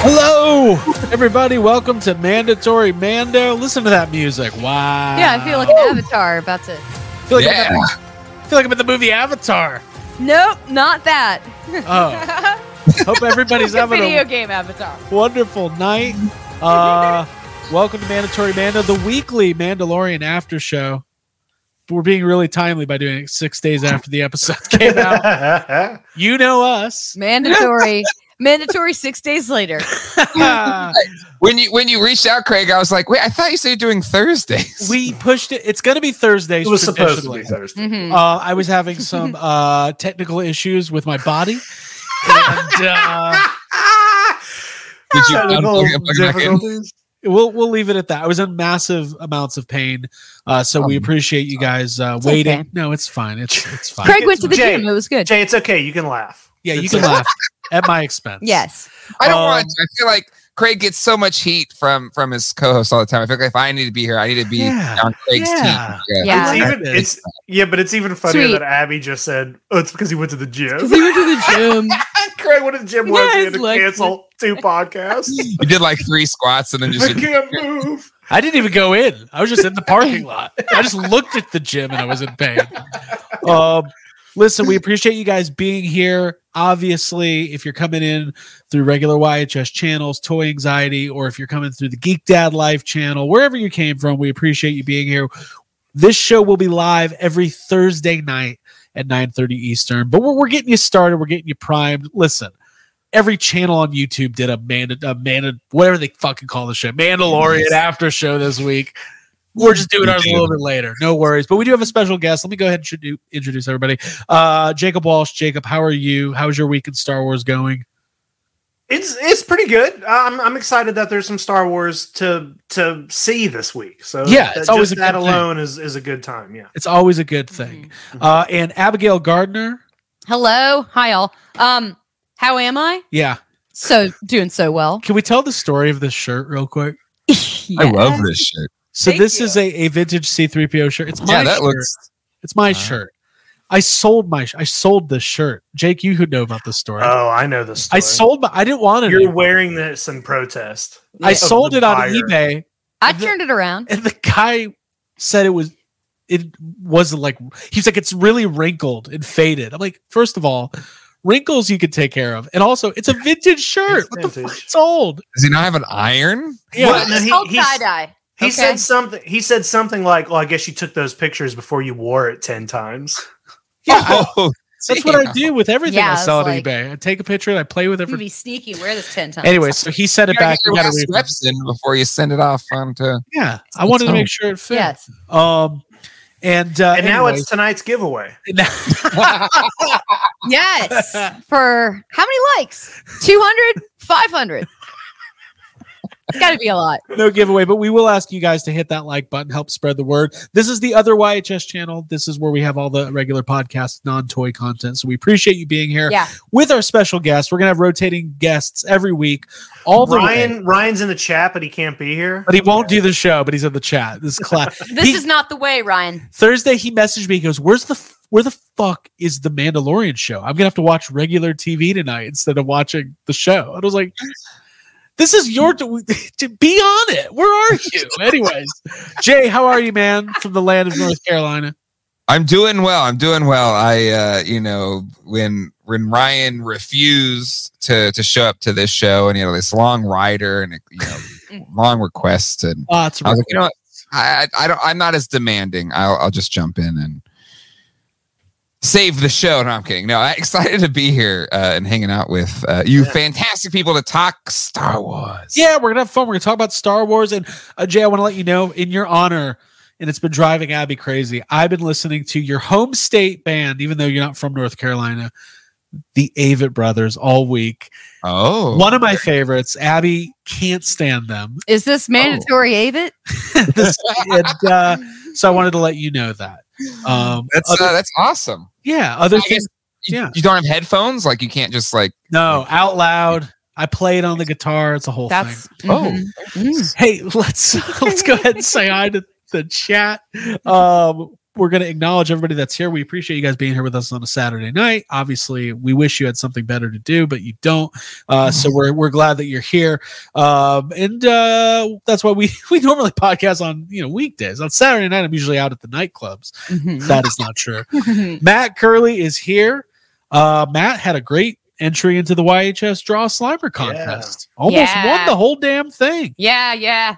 Hello, everybody. Welcome to Mandatory Mando. Listen to that music. Wow. Yeah, I feel like an avatar about to. I feel like, I'm, Yeah. in the- I feel like I'm in the movie Avatar. Nope, not that. Oh, hope everybody's having video a game avatar. wonderful night. Uh, welcome to Mandatory Mando, the weekly Mandalorian after show. We're being really timely by doing it six days after the episode came out. You know us. Mandatory. mandatory six days later. When you when you reached out, Craig, I was like, wait, I thought you said you're doing Thursdays. we pushed it. It's going to be Thursdays. It was supposed to be Thursday. Mhm. Uh, I was having some uh, technical issues with my body. And uh, Did you Technical unplug it, plug it back in? difficulties. we'll we'll leave it at that. I was in massive amounts of pain, uh, so we Um, appreciate you guys uh, waiting. okay. No, it's fine. It's it's fine. Craig went to the Jay. gym. It was good. Jay, it's okay. You can laugh. yeah, you can okay. laugh at my expense. Yes. I don't Um, want to. I feel like Craig gets so much heat from from his co-host all the time. I feel like if I need to be here, I need to be Yeah. on Craig's Yeah. team. Yeah. It's even, it's yeah, but it's even funnier Sweet. that Abby just said, "Oh, it's because he went to the gym." He went to the gym. Craig went to the gym once. He had to like- cancel two podcasts. You did like three squats and then I just can't move. I didn't even go in. I was just in the parking lot. I just looked at the gym and I was in pain. Um, listen, we appreciate you guys being here. Obviously, if you're coming in through regular YHS channels, Toy Anxiety, or if you're coming through the Geek Dad Life channel, wherever you came from, we appreciate you being here. This show will be live every Thursday night at 9:30 Eastern. But we're, we're getting you started. We're getting you primed. Listen, every channel on YouTube did a man, a man, whatever they fucking call the show, Mandalorian after show this week. We're just doing ours a little bit later. No worries. But we do have a special guest. Let me go ahead and introduce everybody. Uh, Jacob Walsh. Jacob, how are you? How's your week in Star Wars going? It's it's pretty good. I'm I'm excited that there's some Star Wars to to see this week. So Yeah, that- it's always a that good thing. alone is is a good time. Yeah. It's always a good thing. Uh, and Abigail Gardner. Hello. Hi, all. Um, how am I? Yeah. So doing so well. Can we tell the story of this shirt real quick? I love this shirt. So Thank this you. is a, a vintage C3PO shirt. It's my Yeah, that shirt. looks. it's my Uh, shirt. I sold my I sold this shirt. Jake, you who know about this story. Oh, I know this. Story. I sold my I didn't want it. You're anymore. wearing this in protest. I sold the it on eBay I The- turned it around. and the guy said it was it wasn't like he's like it's really wrinkled and faded. I'm like, first of all, wrinkles you could take care of, and also it's a vintage shirt. It's what the fuck? vintage. It's old. Does he not have an iron? Yeah, What? No, it's he- called tie dye. He Okay. said something. He said something like, "Well, I guess you took those pictures before you wore it ten times." Yeah. I- Oh, that's what I do with everything Yeah, I it's sell on like- eBay. I take a picture and I play with it I'm for. be sneaky. Wear this ten times. Anyway, so he sent it You back. You gotta last reps in before you send it off onto. Yeah, I wanted to make sure it fit. yes. Um, and uh, and now anyways- it's tonight's giveaway. Yes. For how many likes? 200? 500. It's got to be a lot. no giveaway, but we will ask you guys to hit that like button, help spread the word. This is the other YHS channel. This is where we have all the regular podcast, non toy content. So we appreciate you being here Yeah. with our special guests. We're gonna have rotating guests every week, all the way. Ryan Ryan's in the chat, but he can't be here. But he won't do the show, but he's in the chat. This is class. This He- is not the way, Ryan. Thursday he messaged me. He goes, "Where's the f- where the fuck is the Mandalorian show? I'm gonna have to watch regular TV tonight instead of watching the show." And I was like, "This is your to, to be on it. Where are you?" Anyways, Jay, how are you, man? From the land of North Carolina. I'm doing well. I'm doing well. I, uh, you know, when when Ryan refused to to show up to this show, and you know this long rider and you know long request, and Lots of I was like, you know. I I I don't. I'm not as demanding. I'll I'll just jump in and save the show. No, I'm kidding. No, I'm excited to be here uh, and hanging out with uh, you, Yeah. fantastic people to talk Star Wars. Yeah, we're gonna have fun. We're gonna talk about Star Wars. And uh, Jay, I want to let you know, in your honor, and it's been driving Abby crazy. I've been listening to your home state band, even though you're not from North Carolina, the Avett Brothers, all week. Oh, One of my favorites. Abby can't stand them. Is this mandatory Avett? This- and, uh, so I wanted to let you know that. Um, that's other- uh, that's awesome. yeah, other things. you, yeah. you don't have headphones, like you can't just like No, out loud. I play it on the guitar. It's a whole That's thing. Oh. mhm. Mm. Hey, let's let's go ahead and say hi to the chat. Um, we're going to acknowledge everybody that's here. We appreciate you guys being here with us on a Saturday night. Obviously, we wish you had something better to do, but you don't. Uh, so we're we're glad that you're here. Um, and uh, that's why we we normally podcast on you know weekdays. On Saturday night, I'm usually out at the nightclubs. Mhm. That is not true. Matt Curley is here. Uh, Matt had a great entry into the YHS Draw Slimer contest. Almost Yeah. won the whole damn thing. yeah, yeah.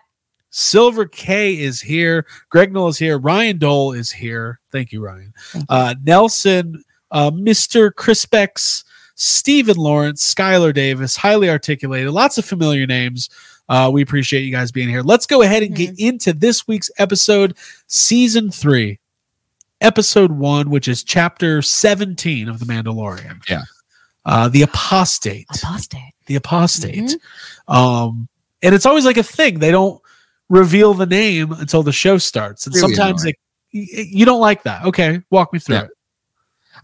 Silver K is here. Greg Knoll is here. Ryan Dole is here. Thank you, Ryan. Uh, Nelson, uh, Mr. Crispex, Stephen Lawrence, Skylar Davis, highly articulated, lots of familiar names. Uh, we appreciate you guys being here. Let's go ahead and get into this week's episode, season three, episode one, which is chapter 17 of The Mandalorian. Yeah. Uh, the apostate Apostate. the apostate. Mm-hmm. Um, and it's always like a thing. They don't reveal the name until the show starts, and Really sometimes it, you don't like that. Okay, walk me through Yeah. it.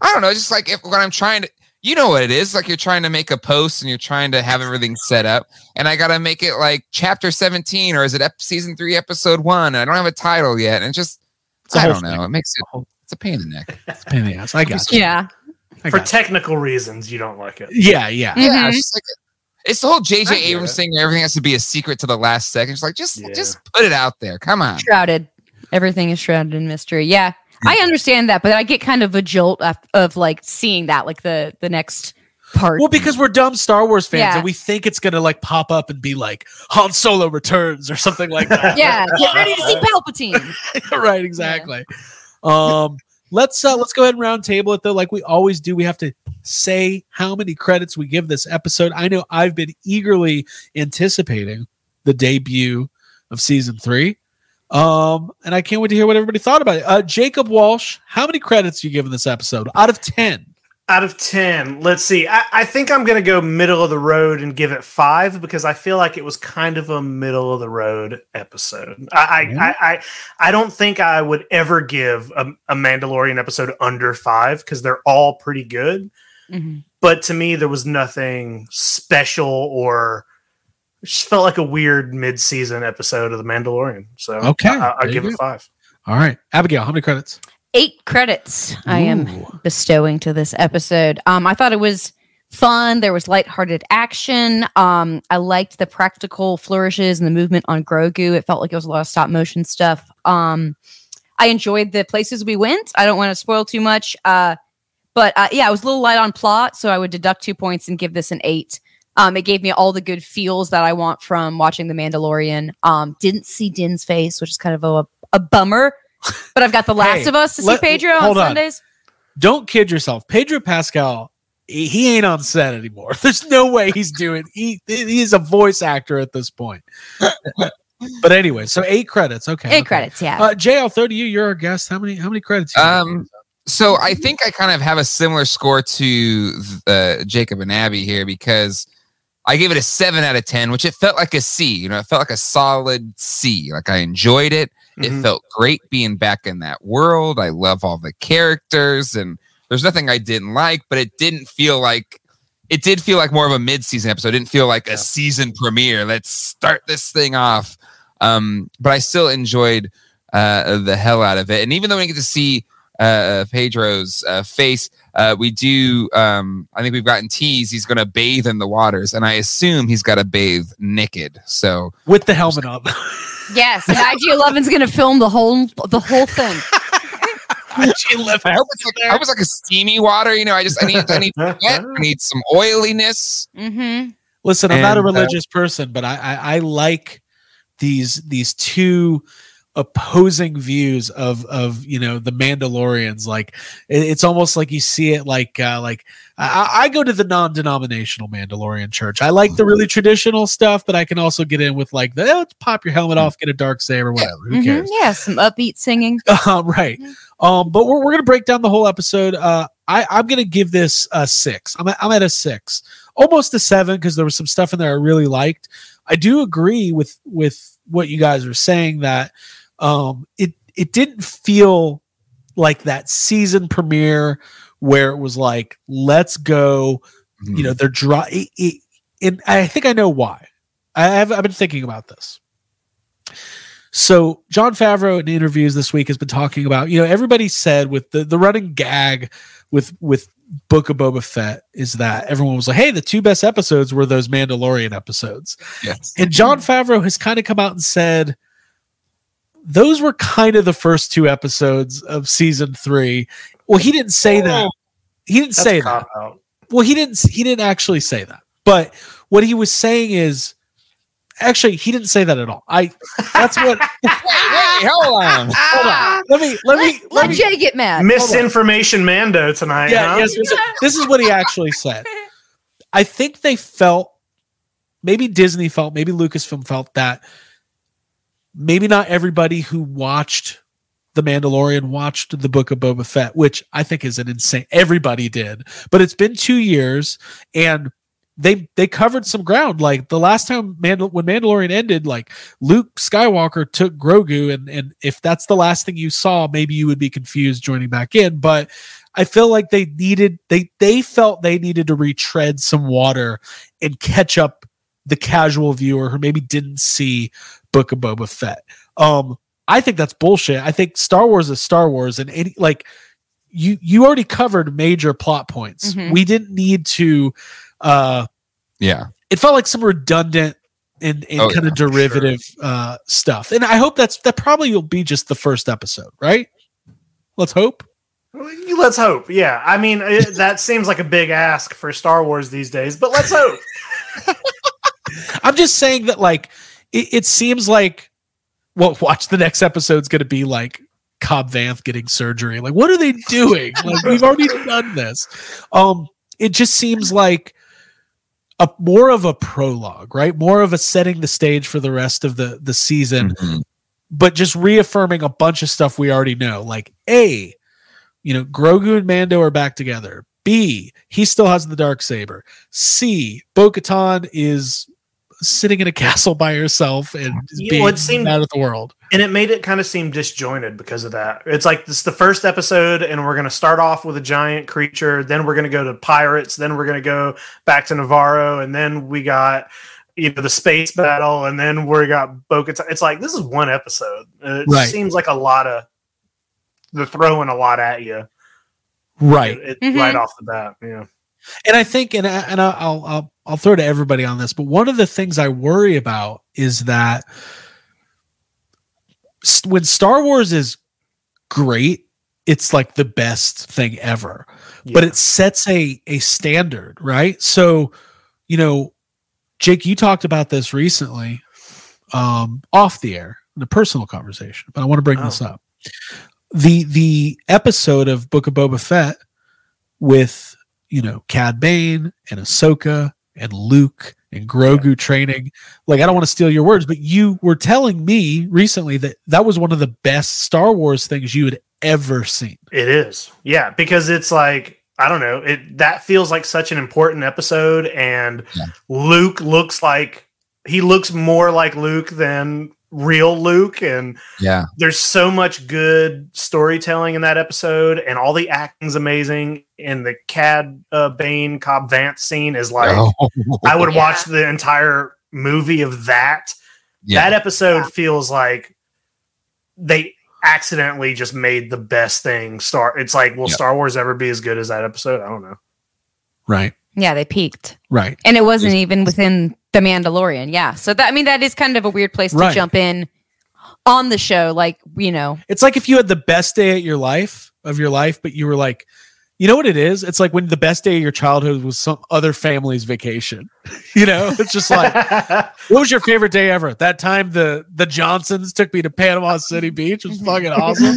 I don't know. Just like if when I'm trying to, you know what it is. Like you're trying to make a post and you're trying to have everything set up, and I gotta make it like chapter 17 or is it ep- season three, episode one? And I don't have a title yet, and just It's a I don't know. It makes it. It's a pain in the neck. It's a pain in the ass. I got you. Yeah. I For got you. technical reasons, you don't like it. yeah, yeah. Mhm. Yeah, it's just like it's the whole J.J. Abrams it. thing where everything has to be a secret to the last second. It's like just Yeah. just put it out there. Come on. Shrouded. Everything is shrouded in mystery. Yeah. I understand that, but I get kind of a jolt of, of like seeing that, like the the next part. Well, because we're dumb Star Wars fans Yeah. and we think it's gonna like pop up and be like Han Solo returns or something like that. yeah, get ready to see Palpatine. right, exactly. Um, let's uh, let's go ahead and round table it though, like we always do. We have to say how many credits we give this episode. I know I've been eagerly anticipating the debut of season three. Um, and I can't wait to hear what everybody thought about it. Uh, Jacob Walsh, how many credits you giving this episode out of ten? Out of 10, let's see. I, I think I'm going to go middle of the road and give it five because I feel like it was kind of a middle of the road episode. I, Mhm. I, I, I, don't think I would ever give a, a Mandalorian episode under five because they're all pretty good. Mhm. But to me, there was nothing special or just felt like a weird mid season episode of The Mandalorian. So Okay, I, I'll give you it go. five. All right, Abigail, how many credits? Eight credits I am bestowing to this episode. Um, I thought it was fun. There was lighthearted action. Um, I liked the practical flourishes and the movement on Grogu. It felt like it was a lot of stop motion stuff. Um, I enjoyed the places we went. I don't want to spoil too much. Uh, but uh, yeah, I was a little light on plot, so I would deduct two points and give this an eight. Um, it gave me all the good feels that I want from watching The Mandalorian. Um, didn't see Din's face, which is kind of a, a bummer. But I've got The Last Hey, of Us to see Pedro on on. Sundays. Don't kid yourself. Pedro Pascal, he, he ain't on set anymore. There's no way he's doing. He he's a voice actor at this point. but anyway, so eight credits. Okay, Eight okay. credits, yeah. Uh, Jay, I'll throw to you. You're our guest. How many? How many credits? you? Um, so I think I kind of have a similar score to uh, Jacob and Abby here because I gave it a seven out of ten, which it felt like a C. You know, it felt like a solid C. Like I enjoyed it. It Mhm. felt great being back in that world. I love all the characters, and there's nothing I didn't like, but it didn't feel like it did feel like more of a mid-season episode. It didn't feel like Yeah. a season premiere. Let's start this thing off. Um, but I still enjoyed uh, the hell out of it. And even though we get to see uh, Pedro's uh, face, uh, we do. Um, I think we've gotten teased. He's going to bathe in the waters, and I assume he's got to bathe naked. So with the helmet on. yes, and IG11's going to film the whole the whole thing. she left. I hope it's like I hope it's like a steamy water. You know, I just I need I need wet. I need some oiliness. Mm-hmm. Listen, I'm not a And, uh, religious person, but I, I I like these these two opposing views of of you know the Mandalorians. Like it- it's almost like you see it like uh, like I, I go to the non-denominational Mandalorian church. I like the really traditional stuff, but I can also get in with like the oh, let's pop your helmet off, get a dark saber, whatever. Who cares? Yeah, some upbeat singing. Uh, right. Um, but we're, we're gonna break down the whole episode. Uh, I I'm gonna give this a six. I'm at, I'm at a six, almost a seven because there was some stuff in there I really liked. I do agree with with what you guys are saying that um it it didn't feel like that season premiere where it was like let's go you know they're dry it, it, and I think I know why. I have I've been thinking about this. So Jon Favreau in interviews this week has been talking about, you know, everybody said with the the running gag with with Book of Boba Fett is that everyone was like, hey, the two best episodes were those Mandalorian episodes. Yes. And Jon Favreau has kind of come out and said those were kind of the first two episodes of season three. Well, he didn't say that. Oh, he didn't That's say that. cop-out. Well, he didn't. He didn't actually say that. But what he was saying is, actually, he didn't say that at all. I. That's what. Wait, hold on. hold on. Let me. Let me. Let, Let let me. Jay get mad. Misinformation Mando tonight. Yeah. huh? Yes. yes, This is what he actually said. I think they felt. Maybe Disney felt. Maybe Lucasfilm felt that. Maybe not everybody who watched the Mandalorian watched the Book of Boba Fett, which I think is an insane. Everybody did, but it's been two years, and they they covered some ground. Like the last time Mandal- when Mandalorian ended, like Luke Skywalker took Grogu, and and if that's the last thing you saw, maybe you would be confused joining back in. But I feel like they needed they they felt they needed to retread some water and catch up the casual viewer who maybe didn't see Book of Boba Fett. Um, I think that's bullshit. I think Star Wars is Star Wars, and any like you you already covered major plot points. Mhm. We didn't need to. uh Yeah. It felt like some redundant and, and Oh, kind yeah, of derivative uh stuff, and I hope that's that probably will be just the first episode, right? Let's hope. Let's hope. Yeah. I mean, it, that seems like a big ask for Star Wars these days, but let's hope. I'm just saying that like it, it seems like well, watch the next episode's going to be like Cobb Vanth getting surgery. Like, what are they doing? like, we've already done this. Um, it just seems like a more of a prologue, right? More of a setting the stage for the rest of the the season, Mhm. but just reaffirming a bunch of stuff we already know. Like, A, you know, Grogu and Mando are back together. B, he still has the dark saber. C, Bo Katan is sitting in a castle by herself and is You know, being it seemed- mad at the world. and it made it kind of seem disjointed because of that. It's like this is the first episode, and we're going to start off with a giant creature, then we're going to go to pirates, then we're going to go back to Nevarro, and then we got you know the space battle, and then we got Bo Katan. It's like this is one episode. It Right. seems like a lot of they're throwing a lot at you, Right. It, it- Mhm. right off the bat. Yeah, And I think, and I, and I'll I'll I'll throw to everybody on this, but one of the things I worry about is that when Star Wars is great, it's like the best thing ever. But it sets a a standard, right? So, you know, Jake, you talked about this recently, um, off the air in a personal conversation, but I want to bring this Oh. up. The the episode of Book of Boba Fett with you know Cad Bane and Ahsoka and Luke and Grogu training. Like I don't want to steal your words, but you were telling me recently that that was one of the best Star Wars things you had ever seen. It is. Yeah, because it's like I don't know, it that feels like such an important episode and Yeah. Luke looks like he looks more like Luke than real Luke and Yeah. there's so much good storytelling in that episode and all the acting's amazing and the Cad uh, Bane Cobb Vanth scene is like Oh. I would Yeah. watch the entire movie of that. yeah. That episode Yeah. feels like they accidentally just made the best thing Star. It's like, will Yeah. Star Wars ever be as good as that episode? I don't know. Right. Yeah, they peaked. Right. And it wasn't even within the Mandalorian. Yeah. So that I mean that is kind of a weird place to Right. jump in on the show. Like, you know, It's like if you had the best day at your life of your life, but you were like, you know what it is? It's like when the best day of your childhood was some other family's vacation. you know, it's just like, what was your favorite day ever? That time the the Johnsons took me to Panama City Beach It was Mhm. fucking awesome.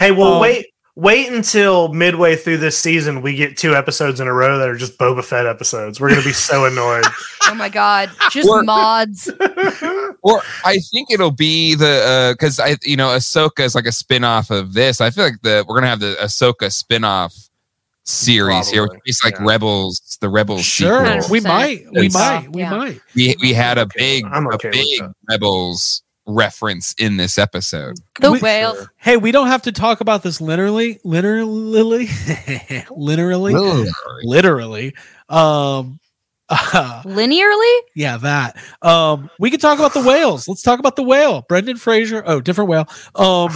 hey, well, Um, wait, wait until midway through this season, we get two episodes in a row that are just Boba Fett episodes. We're gonna be so annoyed. oh my god, just Or- mods. Or I think it'll be the uh because I you know Ahsoka is like a spin-off of this. I feel like the we're gonna have the Ahsoka spin-off series here. Probably, It's like yeah. Rebels, the Rebels. Sure, sequel. we might, we It's- might, we might. We we had a big with- I'm a okay with big that. Rebels reference in this episode. The We- whale. Sure. Hey, we don't have to talk about this literally, literally, literally, literally. Um, Uh, Linearly? yeah, that. Um, we could talk about the whales. Let's talk about the whale. Brendan Fraser. Oh, different whale. Um,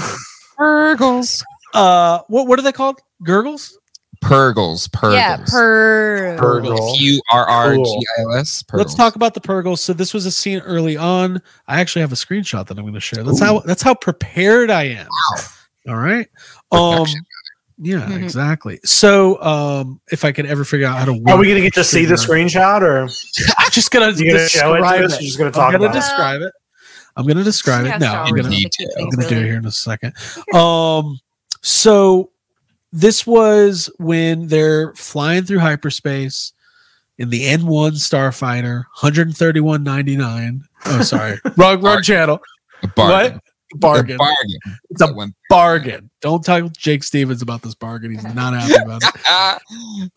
Purgles. uh, what what are they called? Gurgles. Purgles. Purgles. Yeah, per. Purgle. Q R R G I L S. Let's talk about the Purgles. So this was a scene early on. I actually have a screenshot that I'm going to share. That's how that's how prepared I am. Wow. All right. Um, Production. yeah, Mhm. exactly. So um, if I could ever figure out how to, Are we gonna get to see the screenshot, or I'm just gonna you gonna show it to describe us? it. Or just gonna I'm talk gonna about it? describe it. I'm gonna describe it. No, I'm gonna in is detail. I'm gonna do it here in a second. Um, so this was when they're flying through hyperspace in the N1 Starfighter, 131.99. Oh, sorry, wrong wrong channel. Bargain. What? Bargain. Bargain. It's a one- bargain. Don't talk with Jake Stevens about this bargain. He's not happy about it.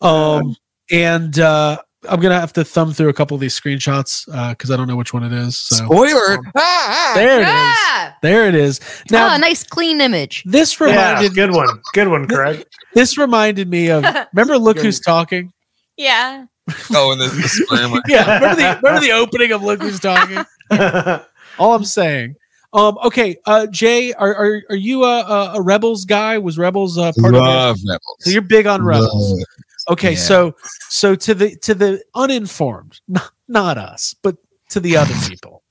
Um, and uh, I'm gonna have to thumb through a couple of these screenshots uh because I don't know which one it is. So Spoiler. Ah, ah. there it is. Yeah. There it is. Now, Now a nice clean image. this Yeah, reminded good one, good one, Craig. this reminded me of remember Look Who's Talking? Yeah. Oh, and the, the sperm. Yeah, remember the remember the opening of Look Who's Talking? All I'm saying. Um, okay, uh, Jay, are are, are you a, a, a Rebels guy? Was Rebels uh, part of it? Love rebels. So you're big on Rebels. Okay, Yeah. so so to the to the uninformed, not, not us, but to the other people,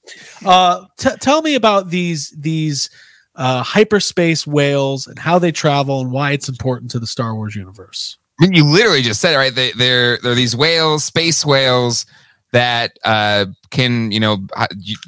uh, t- tell me about these these uh, hyperspace whales and how they travel and why it's important to the Star Wars universe. I mean, you literally just said it right. They, they're they're these whales, space whales that uh, can you know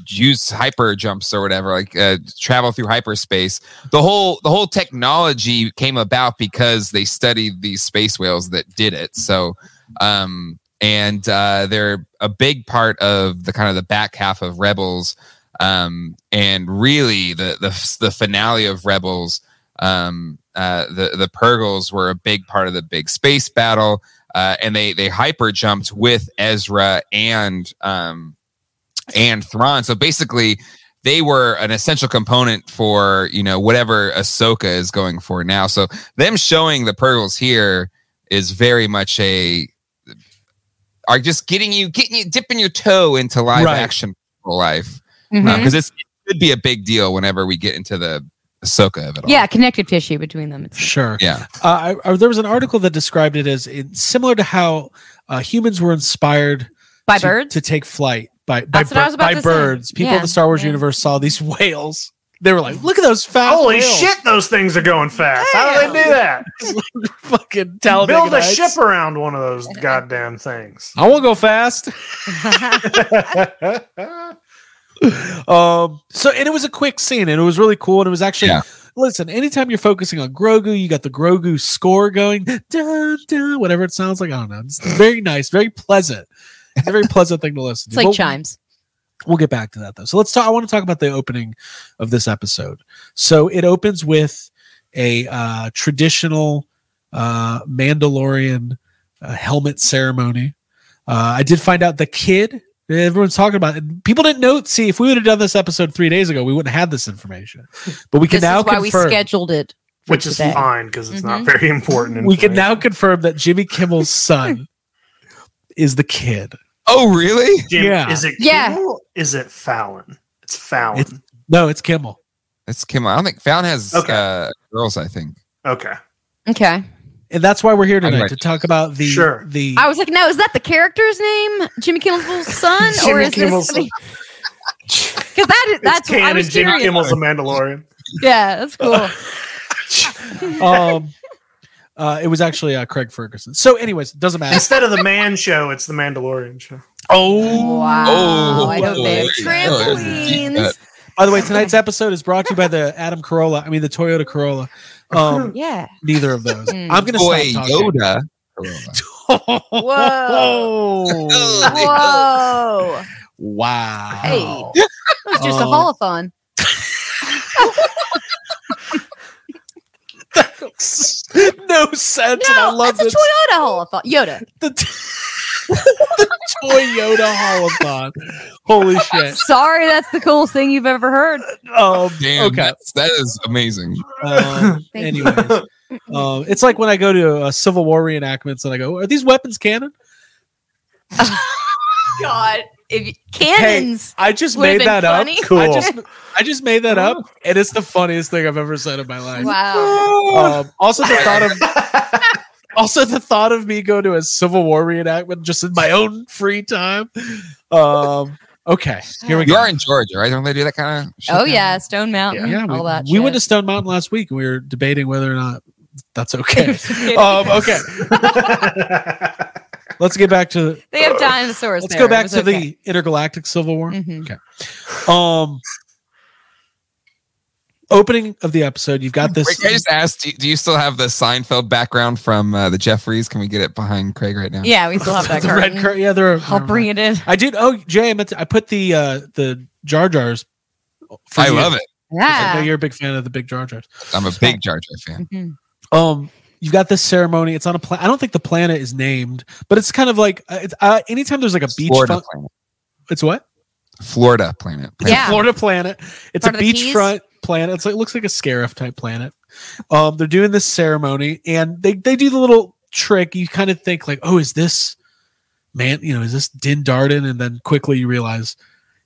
use hyper jumps or whatever, like uh, travel through hyperspace. The whole the whole technology came about because they studied these space whales that did it. So, um, and uh, they're a big part of the kind of the back half of Rebels. Um, and really, the the the finale of Rebels um, uh, the the Purgles were a big part of the big space battle, uh, and they they hyper jumped with Ezra and um, and Thrawn. So basically, they were an essential component for you know whatever Ahsoka is going for now. So them showing the Purgles here is very much a are just getting you getting you dipping your toe into live Right. action life because it's it could be a big deal whenever we get into the Ahsoka of it all. yeah, connective tissue between them. It's Sure. Yeah. Uh, I, I- there was an article that described it as it, similar to how uh, humans were inspired by to, birds. to take flight by by, That's what I was about by to say. birds. People in the Star Wars yeah. universe saw these whales. They were like, "Look at those fast Holy whales." shit, those things are going fast. How do they do that? Fucking Talladega Build a Nights. ship around one of those goddamn things. I won't go fast. um so and it was a quick scene and it was really cool and it was actually Yeah. listen anytime you're focusing on grogu you got the grogu score going dun, dun, whatever it sounds like i don't know it's very nice very pleasant it's a very pleasant thing to listen it's to like But chimes. we'll get back to that though so let's talk i want to talk about the opening of this episode so it opens with a uh traditional uh mandalorian uh, helmet ceremony uh, I did find out the kid. Everyone's talking about it. People didn't know. See, if we would have done this episode three days ago, we wouldn't have had this information. But we can This now is why confirm. we scheduled it. for Which is fine because it's not Mhm. very important. we can now confirm that Jimmy Kimmel's son is the kid. Oh, really? Jim, Yeah. Is it Yeah. Kimmel? Is it Fallon? It's Fallon. It's- No, it's Kimmel. That's Kim. I don't think Fallon has Okay. uh, girls. I think. okay. Okay. And that's why we're here tonight Anyway. to talk about the Sure. the I was like, no, is that the character's name? Jimmy Kimmel's son? or is Kimmel's this because that is that's what I canon. was Jimmy curious. Kimmel's a Mandalorian. Yeah, that's cool. um uh it was actually uh, Craig Ferguson. So anyways, it doesn't matter. Instead of the man show, it's the Mandalorian show. Oh Wow. Oh, I hope they have oh, there's a trampolines. Cut. By the way, tonight's episode is brought to you by the Adam Carolla. I mean the Toyota Corolla. Um Yeah. neither of those. Mm. I'm gonna Boy, stop talking. Yoda. Whoa. Whoa. Wow. Hey. It's just a Oh. holothon. no sense. and I No, love that's this. a Toyota holothon. Yoda. The, t- the Toyota holothon. Holy shit. Sorry, that's the coolest thing you've ever heard. Um, Damn, okay. that's, amazing. Um, anyways, um, it's like when I go to uh, Civil War reenactments and I go, "Are these weapons canon?" God, if cannons. I just made that funny. up. I Cool. just I just made that up, and it's the funniest thing I've ever said in my life. wow. Um, also, the thought of also the thought of me going to a Civil War reenactment just in my own free time. Um, okay, here we You are in Georgia, right? Don't they do that kind of? Oh yeah, Stone Mountain. yeah, we, all that. we went to. Stone Mountain last week, and we were debating whether or not that's okay. um, okay, let's get back to they have dinosaurs. let's there. go back to okay. the intergalactic Civil War. Mhm. Um, opening of the episode, you've got this. Wait, I just asked, Do, do you still have the Seinfeld background from uh, the Jeffries? Can we get it behind Craig right now? Yeah, we still have that the red curtain. curtain. Yeah, they're. I'll bring it in. I did. Oh, Jay, I meant to, I put the uh the Jar Jars. for I you. love it. I know Yeah. you're a big fan of the big Jar Jars. I'm a big Jar Jar fan. Mhm. Um, you've got this ceremony. It's on a planet. I don't think the planet is named, but it's kind of like uh, it's uh, anytime there's like a beach. Florida Fun- planet. it's what? Florida planet. It's Yeah. a Florida planet. It's Part a of the Keys? beachfront planet. It's like, it looks like a Scarif type planet. Um, they're doing this ceremony, and they they do the little trick. You kind of think like, oh, is this man? You know, is this Din Djarin? And then quickly you realize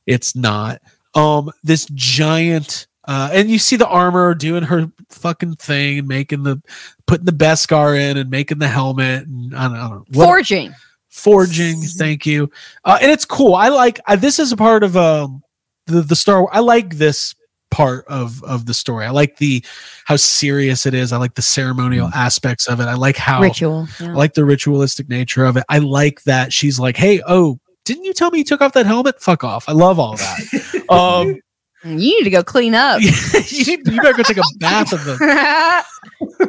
it's not. Um, this giant. Uh, and you see the armor doing her fucking thing, making the putting the Beskar in and making the helmet, and I don't, I don't know what- Forging. forging thank you uh, and it's cool i like I, this is a part of um the the star i like this part of of the story. I like the how serious it is. I like the ceremonial aspects of it. I like how Ritual. i like the ritualistic nature of it. I like that she's like hey oh didn't you tell me you took off that helmet? Fuck off. I love all that. Um You need to go clean up. you, you better go take a bath of the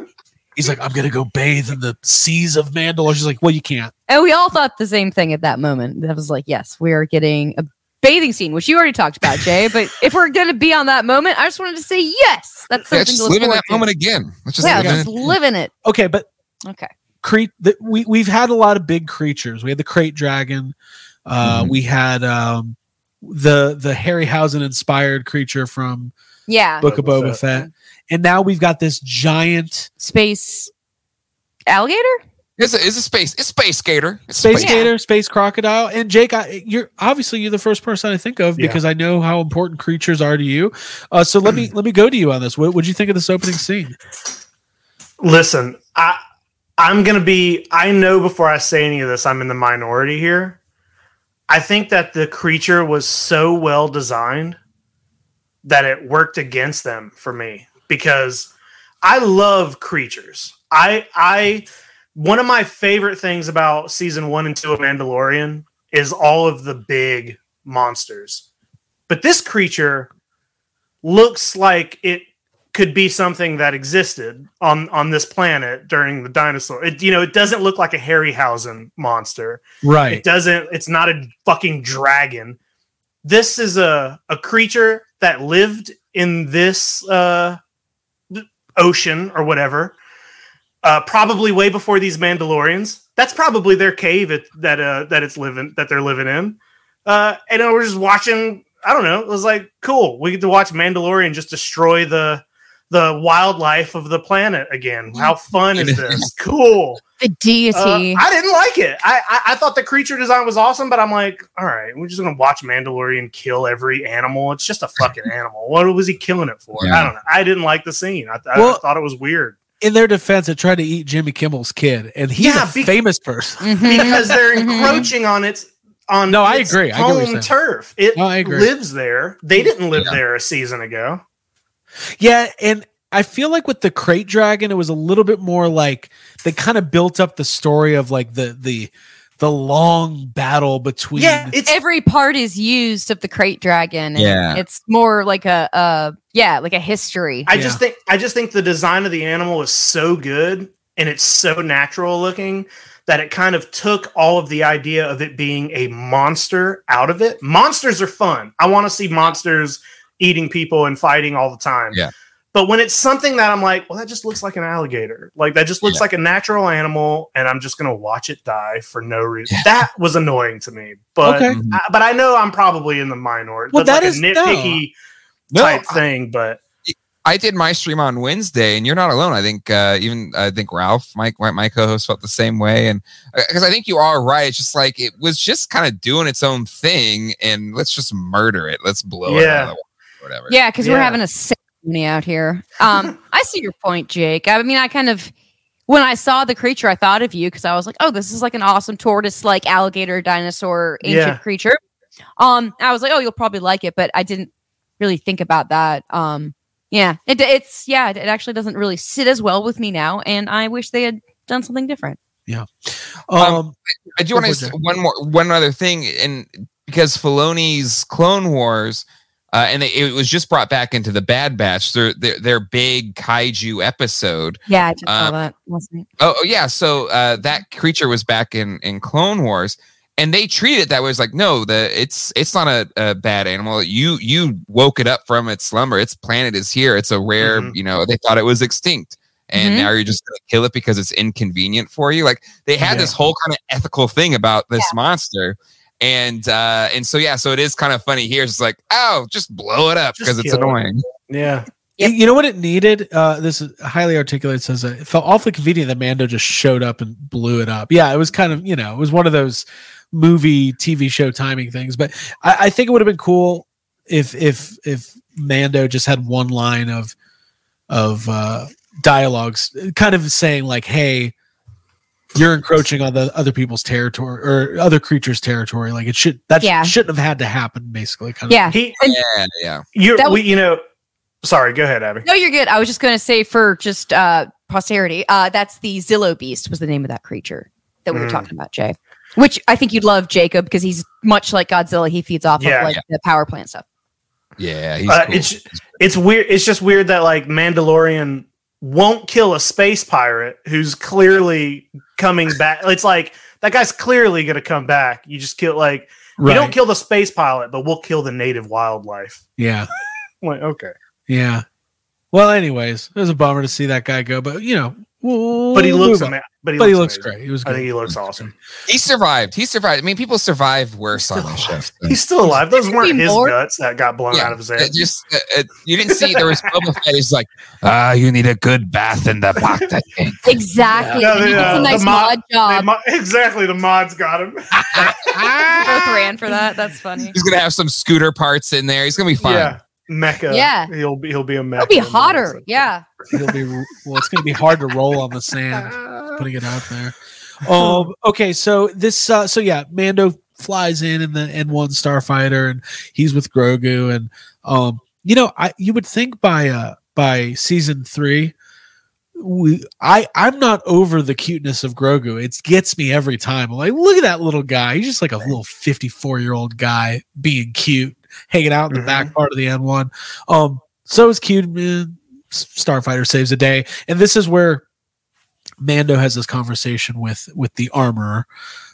he's like i'm gonna go bathe in the seas of mandalore. She's like well you can't. And we all thought the same thing at that moment. That was like, yes, we are getting a bathing scene, which you already talked about, Jay. But if we're going to be on that moment, I just wanted to say yes. That's Yeah, something just to live in that to. moment again. Let's just yeah, live in just it. live in it. okay but Okay. crate that we we've had a lot of big creatures. We had the krayt dragon. Uh, Mhm. We had um, the the Harryhausen inspired creature from Yeah. Book of Boba Boba Fett, and now we've got this giant Space alligator? It's a, it's a space. It's space skater. It's space Yeah. gator, space crocodile. And Jake, I, you're obviously you're the first person I think of Yeah. because I know how important creatures are to you. Uh, so let me let me go to you on this. What would you think of this opening scene? Listen, I I'm gonna be. I know before I say any of this, I'm in the minority here. I think that the creature was so well designed that it worked against them for me because I love creatures. I I one of my favorite things about season one and two of Mandalorian is all of the big monsters. But this creature looks like it could be something that existed on on this planet during the dinosaur. It, you know, it doesn't look like a Harryhausen monster. Right. It doesn't. It's not a fucking dragon. This is a a creature that lived in this uh, ocean or whatever. Uh, probably way before these Mandalorians. That's probably their cave it, that uh, that it's living that they're living in. Uh, and then we're just watching. I don't know. It was like cool. We get to watch Mandalorian just destroy the the wildlife of the planet again. How fun is this? Cool. The Uh, deity. I didn't like it. I, I I thought the creature design was awesome, but I'm like, all right, we're just gonna watch Mandalorian kill every animal. It's just a fucking animal. What was he killing it for? Yeah. I don't know. I didn't like the scene. I, I Well- thought it was weird In their defense, it tried to eat Jimmy Kimmel's kid, and he's Yeah, a be- famous person. Mhm. because they're Mhm. encroaching on its on No, I its agree. I get what you're home saying. turf. It No, I agree. lives there. They didn't live Yeah. there a season ago. Yeah, and I feel like with the krayt dragon, it was a little bit more like they kind of built up the story of like the the the long battle between. Yeah, it's Every part is used of the krayt dragon. and Yeah. It's more like a uh yeah, like a history. I Yeah. just think I just think the design of the animal is so good and it's so natural looking that it kind of took all of the idea of it being a monster out of it. Monsters are fun. I want to see monsters eating people and fighting all the time. Yeah. But when it's something that I'm like, well, that just looks like an alligator. Like that just looks Yeah. like a natural animal, and I'm just gonna watch it die for no reason. That was annoying to me. But Okay. I, but I know I'm probably in the minority. Well, That's that like is- a nitpicky No, type I- thing. But I did my stream on Wednesday, and you're not alone. I think uh, even I think Ralph, Mike, my, my co-host, felt the same way, and because I think you are right. It's just like it was just kind of doing its own thing, and let's just murder it. Let's blow it Yeah. out of the water, whatever. Yeah, because we're having a ceremony out here. Um, I see your point, Jake. I mean, I kind of when I saw the creature, I thought of you because I was like, oh, this is like an awesome tortoise, like alligator, dinosaur, ancient Yeah. creature. Um, I was like, oh, you'll probably like it, but I didn't really think about that. Um, yeah, it, it's yeah, it actually doesn't really sit as well with me now, and I wish they had done something different. Yeah. Um, I do want to Jay. one more one other thing, and because Filoni's Clone Wars, uh, and they, it was just brought back into the Bad Batch. Their their, their big kaiju episode. Yeah, I just Uh, saw that last night. Oh, oh, yeah, so uh, that creature was back in in Clone Wars, and they treated it that way. It's like no, the it's it's not a, a bad animal. You you woke it up from its slumber. Its planet is here. It's a rare. Mhm. You know, they thought it was extinct. And Mhm. now you're just gonna kill it because it's inconvenient for you. Like they had Yeah. this whole kind of ethical thing about this monster, and uh and so yeah, so it is kind of funny here. It's like oh, just blow it up because it's kill it. annoying. Yeah. Yep. You know what it needed? Uh, this is highly articulate. Says uh, it felt awfully convenient that Mando just showed up and blew it up. Yeah, it was kind of you know it was one of those movie TV show timing things. But I, I think it would have been cool if if if Mando just had one line of of uh, dialogues, kind of saying like, "Hey, you're encroaching on the other people's territory or other creatures' territory." Like it should that Yeah. shouldn't have had to happen. Basically, kind of. Yeah. He Yeah, yeah. you That we you know sorry, go ahead, Abby. No, you're good. I was just going to say for just uh posterity, uh that's the Zillo Beast was the name of that creature that we were Mm. talking about, Jay. Which I think you'd love Jacob because he's much like Godzilla. He feeds off Yeah. of like the power plant stuff. Yeah, he's Uh, cool. it's it's weird. It's just weird that like Mandalorian won't kill a space pirate who's clearly coming back. It's like that guy's clearly going to come back. You just kill like right. you don't kill the space pilot, but we'll kill the native wildlife. yeah. Like okay, Yeah. Well, anyways, it was a bummer to see that guy go, but you know, we'll, but he looks move ama- but he but he looks, looks great. He was. I think he looks awesome. He survived. He survived. I mean, people survive worse on the show. He's still alive. Those There could weren't his more. guts that got blown out of his head. it just uh, uh, you didn't see there was Boba Fett. He's like, ah, you need a good bath in the Bacta tank. Exactly. Yeah, And he the, uh, a nice the mod- mod job. Mo- exactly, the mods got him. Both ran for that. That's funny. He's gonna have some scooter parts in there. He's gonna be fine. Yeah, mecha. Yeah. he'll be he'll be a mecha. It'll be hotter. Yeah. He'll be. Well, it's going to be hard to roll on the sand. Putting it out there. Um. Okay. So this. Uh, so yeah, Mando flies in in the N1 starfighter, and he's with Grogu, and um. You know, I you would think by uh by season three. We, I, I'm not over the cuteness of Grogu. It gets me every time. I'm like, look at that little guy. He's just like a little 54 year old guy being cute, hanging out in the Mhm. back part of the N1. Um, so it's cute. Man. Starfighter saves a day, and this is where Mando has this conversation with with the armor,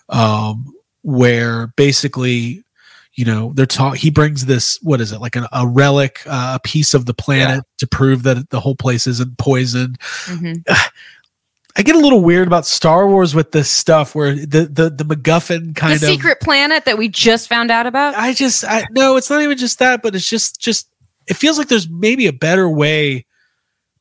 um, where basically, you know, they're taught. He brings this what is it like an, a relic, uh, a piece of the planet to prove that the whole place isn't poisoned. Mhm. I get a little weird about Star Wars with this stuff where the the the MacGuffin kind the of secret planet that we just found out about. I just I no, it's not even just that, but it's just just it feels like there's maybe a better way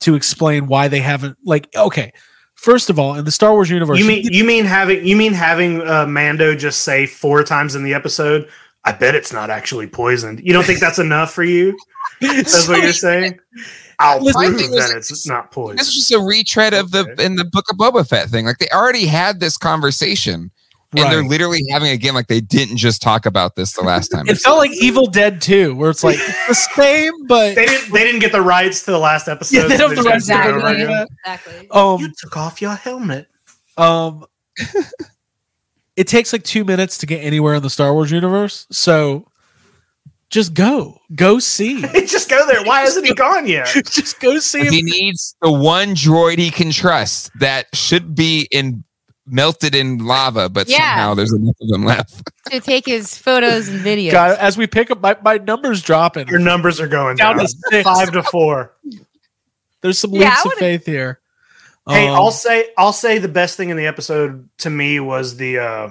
to explain why they haven't like okay. First of all, in the Star Wars universe, You mean you mean having you mean having uh, Mando just say four times in the episode? I bet it's not actually poisoned. You don't think that's enough for you? That's what you're saying. I'll Listen, prove I think it was- that it's not poisoned. This is just a retread of the Okay. in the Book of Boba Fett thing. Like they already had this conversation, and they're literally having it again. Like they didn't just talk about this the last time. It felt like Evil Dead 2, where it's like the same, but They didn't. They didn't get the rights to the last episode. Yeah, they don't have the rights had to do it it. over again. Exactly. um You took off your helmet. um it takes like two minutes to get anywhere in the Star Wars universe. So just go. Go see. just go there. Why hasn't he gone yet? just go see he needs the one droid he can trust that should be in melted in lava, but Yeah. somehow there's enough of them left. To take his photos and videos. God, as we pick up my, my numbers dropping. Your numbers are going Down down. to six. Five to four. There's some Yeah, leaps of faith here. Hey, Um, I'll say I'll say the best thing in the episode to me was the uh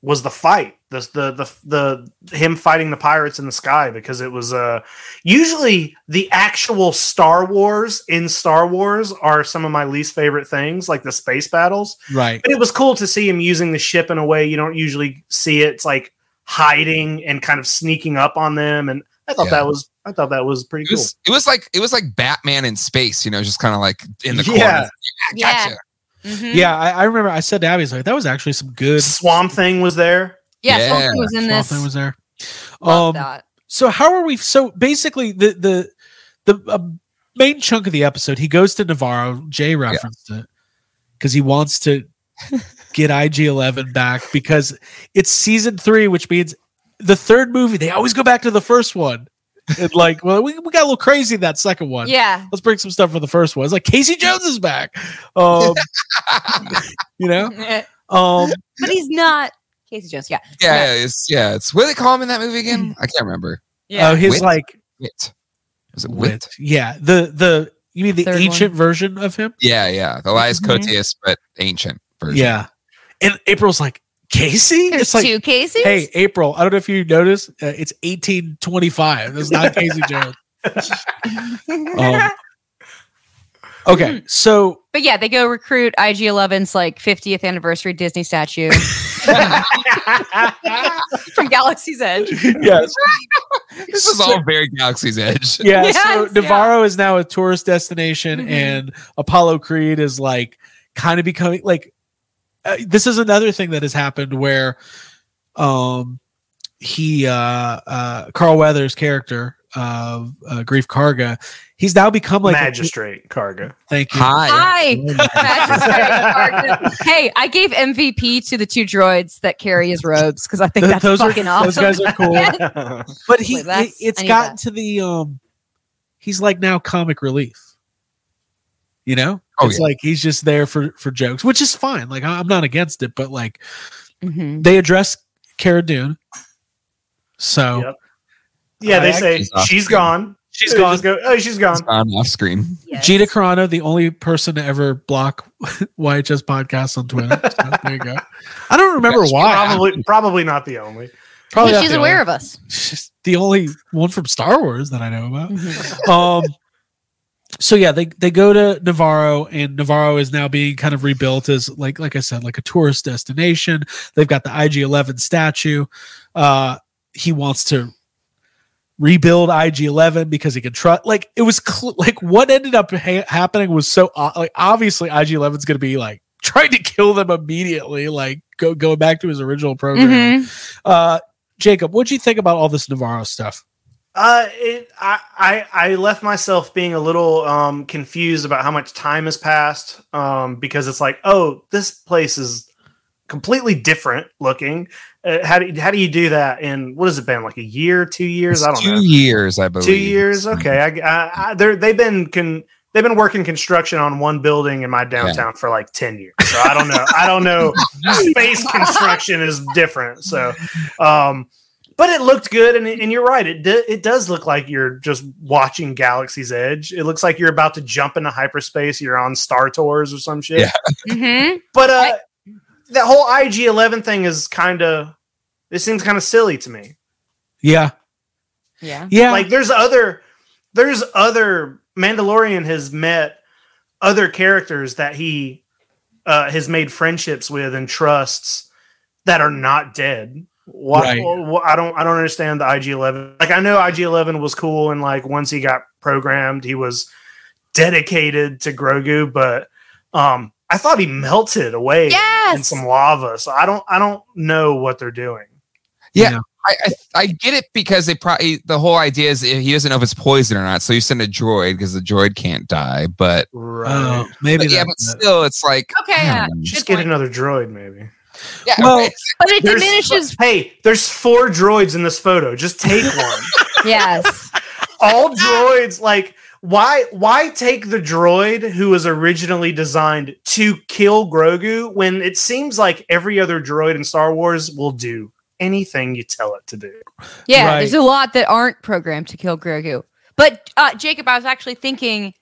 was the fight. The the the the him fighting the pirates in the sky because it was uh usually the actual Star Wars in Star Wars are some of my least favorite things like the space battles Right. but it was cool to see him using the ship in a way you don't usually see it. It's like hiding and kind of sneaking up on them and I thought Yeah. that was I thought that was pretty It cool. was, it was like it was like Batman in space, you know, just kind of like in the Yeah. corner. Yeah. Gotcha. Mhm. Yeah, I, I remember I said to Abby, was like, that was actually some good Swamp Thing was there. Yeah, Yeah. Swamp Thing was in Swamp this. Thing was there. Love Um, that. so how are we? So basically, the the the uh, main chunk of the episode, he goes to Nevarro. Jay referenced it because he wants to get IG Eleven back because it's season three, which means the third movie they always go back to the first one. And like, well, we, we got a little crazy in that second one. Yeah. Let's bring some stuff for the first one. It's like Casey Jones is back. Um, you know, um, but he's not Casey Jones. Yeah. Yeah, yeah, it's yeah, it's what do they call him in that movie again? I can't remember. his Wit? like Wit. Was it wit. Wit? Yeah, the the you mean the Third one. ancient version of him? Yeah, yeah. The Elias Mhm. Koteas, but ancient version. Yeah. And April's like, Casey? There's it's like, two Casey. hey, April, I don't know if you noticed, uh, it's 1825. It's not Casey Jones. Um, okay, so but yeah, they go recruit IG 11's like 50th anniversary Disney statue from Galaxy's Edge. yes, This is all very Galaxy's Edge. yeah. Yes, so yeah. Nevarro is now a tourist destination, Mhm. and Apollo Creed is like kind of becoming like. Uh, this is another thing that has happened where, um, he uh uh Carl Weathers' character of uh, Grief Karga, he's now become like a- Magistrate Karga. thank you. Hi. Hi. Oh Magistrate. hey, I gave MVP to the two droids that carry his robes because I think Th- that's those are awesome. those guys are cool. but he Wait, it- it's gotten that. to the um he's like now comic relief you know Oh, it's yeah. like he's just there for for jokes which is fine like I- i'm not against it but like Mhm. they address Cara Dune so Yep. Yeah, they say actually she's gone. She's gone go, oh, she's gone. It's on off screen. Yes. Gina Carano, the only person to ever block YHS podcasts on Twitter. So there you go. I don't remember Yes, why. Probably, probably not the only. Probably Hey, she's aware only- of us. She's the only one from Star Wars that I know about. Mhm. um so yeah they they go to nevarro and nevarro is now being kind of rebuilt as like like i said like a tourist destination they've got the ig-11 statue uh he wants to rebuild ig-11 because he can trust like it was cl- like what ended up ha- happening was so o- like obviously ig-11 is going to be like trying to kill them immediately like go going back to his original program Mhm. uh jacob what'd you think about all this nevarro stuff Uh, it, I, I, I left myself being a little um, confused about how much time has passed um, because it's like, oh, this place is completely different looking. Uh, how do how do you do that in what has it been like a year, two years? I don't two know. years, I believe. Two years, okay. I, I, I they're they've been con, they've been working construction on one building in my downtown for like ten years. So I don't know. I don't know. Space construction is different. So, um, but it looked good, and, and you're right. It do, it does look like you're just watching Galaxy's Edge. It looks like you're about to jump into hyperspace. You're on Star Tours or some shit. Yeah. Mhm. But uh, that whole IG Eleven thing is kind of. this seems kind of silly to me. yeah Yeah. yeah like there's other there's other mandalorian has met other characters that he uh has made friendships with and trusts that are not dead why Right. wh- i don't i don't understand the ig11 like i know ig11 was cool and like once he got programmed he was dedicated to grogu but um i thought he melted away in some lava so i don't i don't know what they're doing Yeah, Yeah. I, I I get it because they probably the whole idea is he doesn't know if it's poison or not, so you send a droid because the droid can't die. But, Oh, maybe but yeah, but still, it's like Okay. Yeah. just get point. another droid maybe yeah, Well, okay. But it There's- diminishes. Hey, there's four droids in this photo. Just take one. yes. All droids, like why why take the droid who was originally designed to kill Grogu when it seems like every other droid in Star Wars will do anything you tell it to do. Yeah. Right. There's a lot that aren't programmed to kill Grogu. But uh, Jacob, I was actually thinking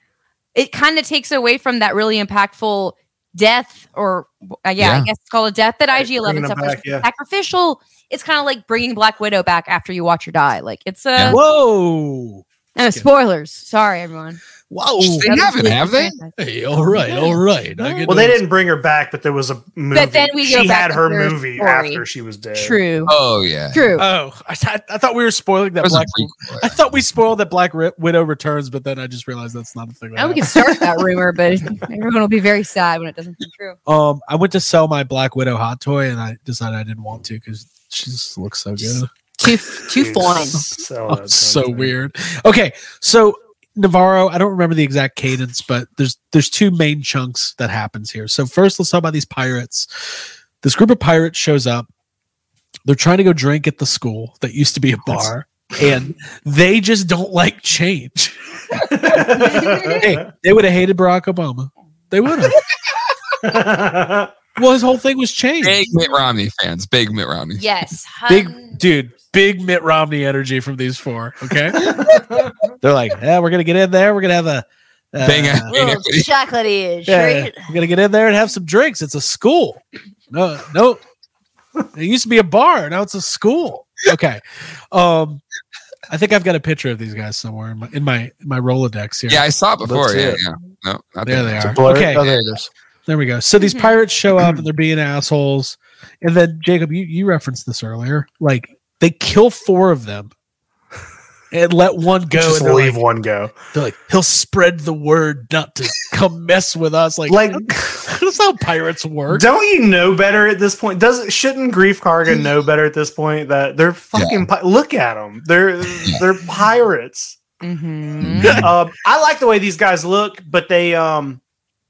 it kind of takes away from that really impactful death, or uh, yeah, I guess it's called a death that IG Eleven bringing suffers. back, yeah. Sacrificial. It's kind of like bringing Black Widow back after you watch her die. Like it's a Yeah. Whoa. No spoilers. Sorry, everyone. Whoa. They That haven't, have they? Hey, all right, all right. I get Well, they didn't bring her back, but there was a movie. But then we she had her her movie story. after she was dead. True. Oh yeah. True. Oh, I, th- I thought we were spoiling that That Black. I thought we spoiled that Black Widow returns, but then I just realized that's not a thing. that Now we can start that rumor, but everyone will be very sad when it doesn't come true. Um, I went to sell my Black Widow hot toy, and I decided I didn't want to because she just looks so good. Too too Dude, fun. sell Oh, so weird. Okay, so Nevarro, I don't remember the exact cadence, but there's there's two main chunks that happens here. So first, let's talk about these pirates. This group of pirates shows up. They're trying to go drink at the school that used to be a bar, and they just don't like change. hey, they would have hated Barack Obama. They would have. Well, his whole thing was changed. Big Mitt Romney fans. Big Mitt Romney. Yes. Big dude, big Mitt Romney energy from these four. Okay, they're like, yeah, we're gonna get in there. We're gonna have a uh, Bang a- Little chocolatey yeah, treat. we're gonna get in there and have some drinks. It's a school. No, no, it used to be a bar. Now it's a school. Okay, um, I think I've got a picture of these guys somewhere in my in my, in my Rolodex here. Yeah, I saw it before. Let's Yeah, it. yeah. No, not there that. they are. Okay, oh, there it is. There we go. So these Mhm. pirates show up and they're being assholes. And then Jacob, you, you referenced this earlier. Like they kill four of them and let one go. Just and leave like, one go. they're like, he'll spread the word not to come mess with us. Like, Like, that's how pirates work. don't you know better at this point? Does shouldn't Grief Karga know better at this point that they're fucking? Pi- look at them. They're they're pirates. Mhm. um, I like the way these guys look, but they um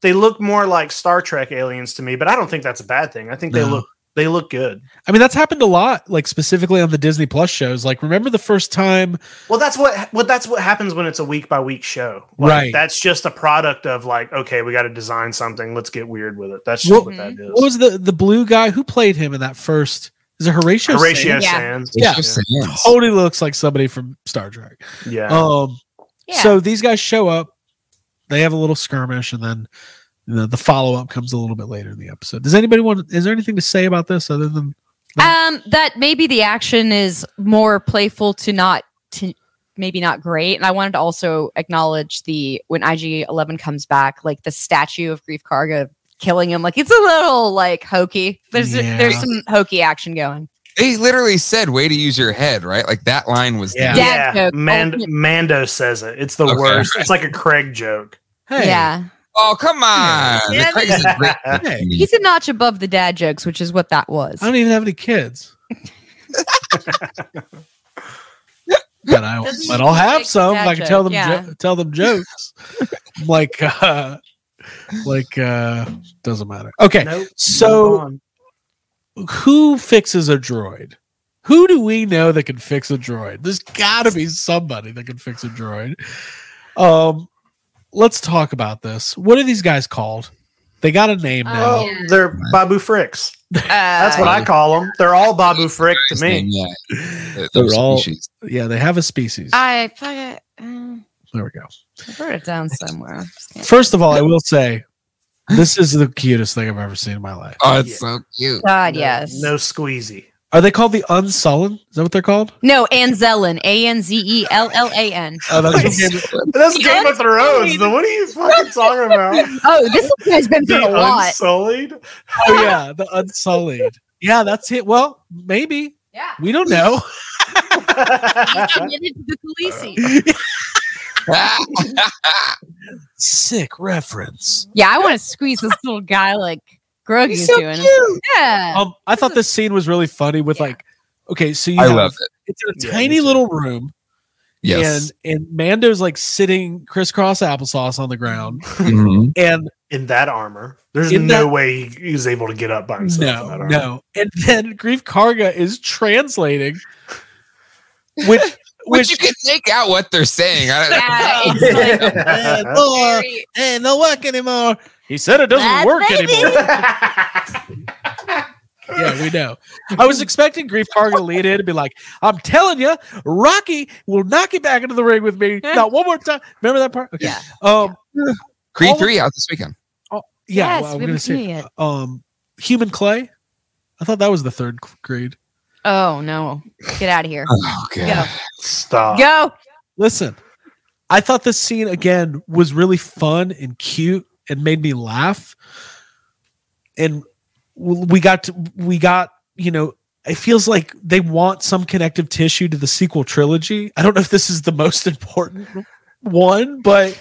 they look more like Star Trek aliens to me. But I don't think that's a bad thing. I think they look they look good. I mean, that's happened a lot, like specifically on the Disney Plus shows. Like, remember the first time? Well, that's what well that's what happens when it's a week by week show. Like, Right. That's just a product of like, okay, we got to design something. Let's get weird with it. That's just What- what that is. What was the the blue guy who played him in that first? Is it Horatio? Horatio Sanz? Yeah. Sanz? Yeah. It's just. Totally looks like somebody from Star Trek. yeah. Um, Yeah. So these guys show up, they have a little skirmish, and then the, the follow up comes a little bit later in the episode. Does anybody want? Is there anything to say about this other than Um, that maybe the action is more playful to not to maybe not great. And I wanted to also acknowledge the when IG Eleven comes back, like the statue of Grief Karga killing him, like it's a little like hokey. There's Yeah. there's some hokey action going. They literally said, "Way to use your head," right? Like that line was. Yeah. the- Dad yeah. Mand- Mando says it. It's the Okay. worst. It's like a Craig joke. hey? Yeah, Oh come on! Yeah. The crazy great. Hey, he's a notch above the dad jokes, which is what that was. I don't even have any kids. but I, Doesn't but I'll have some. if I can tell them, yeah. jo- tell them jokes. like, uh, like, uh, doesn't matter. Okay, Nope. so- Move on. Who fixes a droid? Who do we know that can fix a droid? There's got to be somebody that can fix a droid. Um, let's talk about this. What are these guys called? They got a name now. Oh, Yeah. they're Babu Fricks. That's what I call them. They're all Babu Frick to me. name, Yeah, The- They're those all- species. Yeah, they have a species. I fuck it. Uh, there we go. I wrote it down somewhere. First of all, I will say this is the cutest thing I've ever seen in my life. Oh, it's Yeah. so cute. God, No- yes. No squeezy. Are they called the Unsullen? Is that what they're called? No, Anzellan. A N Z E L L A N. Oh, that's from Game of- That's The Game of Thrones. Unsullied. What are you fucking talking about? Oh, this guy's been through the a lot. Unsullied? oh yeah, the Unsullied. Yeah, that's it. Well, maybe Yeah. we don't know. Admitted to the Khaleesi. Sick reference. Yeah, I want to squeeze this little guy like Grogu's He's so doing. cute. Yeah. Um, I thought this scene was really funny with Yeah. like, okay, so you I have, love it. it's in a Yeah, tiny little room, Yes. and and Mando's like sitting crisscross applesauce on the ground, Mhm. and In that armor. There's no that- way he, he was able to get up by himself. in that no, armor. no, and then Grief Karga is translating, which Which which you can make out what they're saying. I don't, Yeah, like Lord, very- eh, no work anymore. He said it doesn't That's work baby. anymore. Yeah, we know. I was expecting Grief Karga to lead in and be like, I'm telling you, Rocky will knock you back into the ring with me. Not one more time. Remember that part? Okay. Yeah. Um, Creed three out this weekend. Oh, Yeah, yes, well, I'm we gonna haven't say it um, Human Clay. I thought that was the third grade. Oh no! Get out of here. Oh god. Stop. Go. Listen, I thought this scene again was really fun and cute and made me laugh. And we got to, we got, you know, it feels like they want some connective tissue to the sequel trilogy. I don't know if this is the most important one, but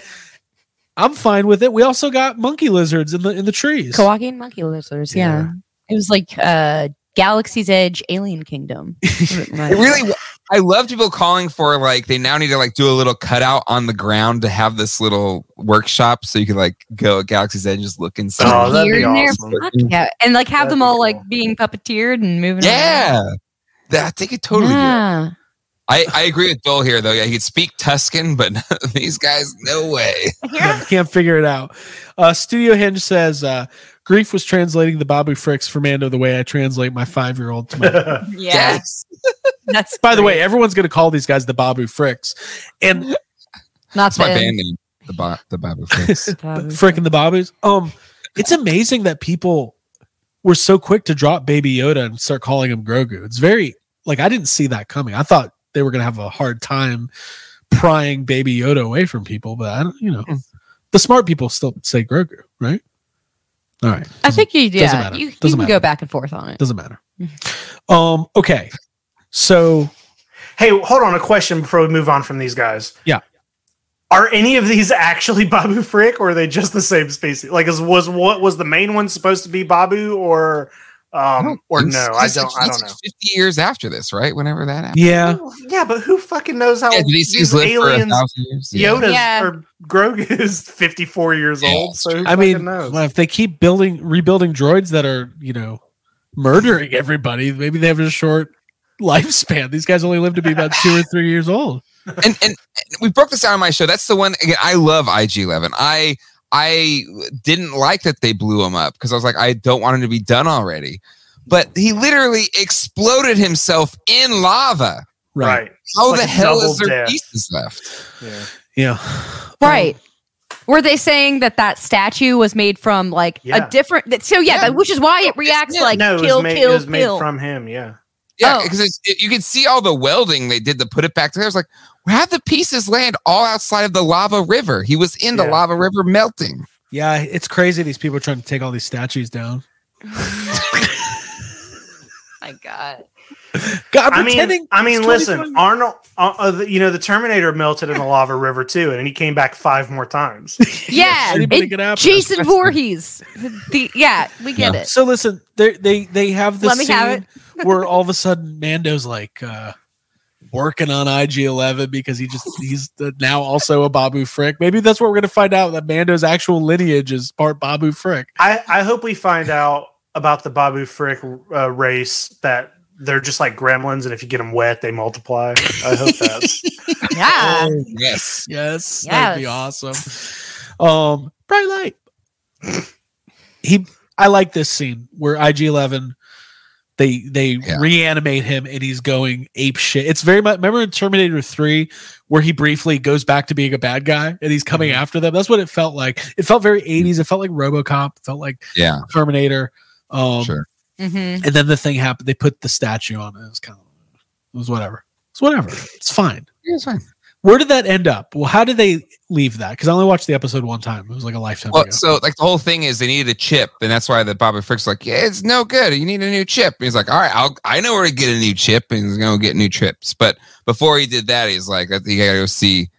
I'm fine with it. We also got monkey lizards in the in the trees. Kawaki and monkey lizards. Yeah. Yeah. It was like uh Galaxy's Edge Alien Kingdom. It really I love people calling for like they now need to like do a little cutout on the ground to have this little workshop so you can like go at Galaxy's Edge and just look inside. Oh, that'd be Here and there. awesome. Yeah. And like have That'd them all cool. like being puppeteered and moving around. yeah. That they could totally do yeah. I, I agree with Dole here though. Yeah, he could speak Tusken, but these guys, no way. Yeah, can't figure it out. Uh, Studio Hinge says uh, Grief was translating the Babu Fricks for Mando the way I translate my five year old to my Yeah. Yes. That's By the way, everyone's going to call these guys the Babu Fricks, and not That's my the- band name. The ba- the Babu Fix. Babu Frick and the Babus. Um, it's amazing that people were so quick to drop Baby Yoda and start calling him Grogu. It's very like I didn't see that coming. I thought they were going to have a hard time prying Baby Yoda away from people, but I don't. You know, the smart people still say Grogu, right? All right. I think you doesn't yeah, matter. you, you Doesn't can matter. go back and forth on it. doesn't matter. Um. Okay. So Hey, hold on. A question before we move on from these guys. Yeah. Are any of these actually Babu Frick, or are they just the same species? Like, is, was what was the main one supposed to be Babu, or um, or no? I don't. like- I don't know. Fifty years after this, right? Whenever that happened. yeah, Yeah, but who fucking knows how Yeah, did these aliens, live for a thousand years? Yeah. Yoda's Yeah. or Grogu is fifty four years Yeah, old. So who I mean, knows? well, if they keep building, rebuilding droids that are, you know, murdering everybody, maybe they have a short lifespan. These guys only live to be about two or three years old. and, and and we broke this down on my show. That's the one. Again, I love IG Eleven. I I didn't like that they blew him up because I was like, I don't want him to be done already. But he literally exploded himself in lava. right? How It's the hell is there death. pieces left? Yeah. Yeah. Right. Were they saying that that statue was made from like Yeah. a different? that- So yeah, Yeah. that- which is why it reacts Yeah, like no, it was kill, made, kill, it was made kill. from him. Yeah. Yeah, Oh. because it, you can see all the welding they did to put it back together. It's like, how the pieces land all outside of the lava river? He was in the lava river melting. Yeah, it's crazy. These people are trying to take all these statues down. My God. God, I mean, I mean, listen, Arnold. Uh, uh, you know, the Terminator melted in the lava river too, and he came back five more times. Yeah, it- Jason Voorhees. The yeah, we get Yeah. it. So listen, they they they have this Let me scene have where all of a sudden Mando's like uh working on IG Eleven because he just he's the- now also a Babu Frick. Maybe that's what we're gonna find out that Mando's actual lineage is part Babu Frick. I, I hope we find out about the Babu Frick uh, race that they're just like gremlins, and if you get them wet, they multiply. I hope that's Yeah. Oh, yes. Yes, that'd be awesome. Um, bright light. he, I like this scene where IG Eleven, they they Yeah. reanimate him and he's going ape shit. It's very much. Remember in Terminator Three where he briefly goes back to being a bad guy and he's coming Mm-hmm. after them. That's what it felt like. It felt very eighties. It felt like RoboCop. It felt like Yeah. Terminator. Um, Sure. Hmm and then the thing happened. They put the statue on it. It was kind of, it was whatever. It's whatever. It's fine. Yeah, it's fine. Where did that end up? Well, how did they leave that? Because I only watched the episode one time. It was like a lifetime Well, ago. so like the whole thing is they needed a chip, and that's why the Babu Frick's like, yeah, it's no good. You need a new chip. And he's like, all right, I'll, I know where to get a new chip, and he's gonna get new chips. But before he did that, he's like, I think I gotta go see.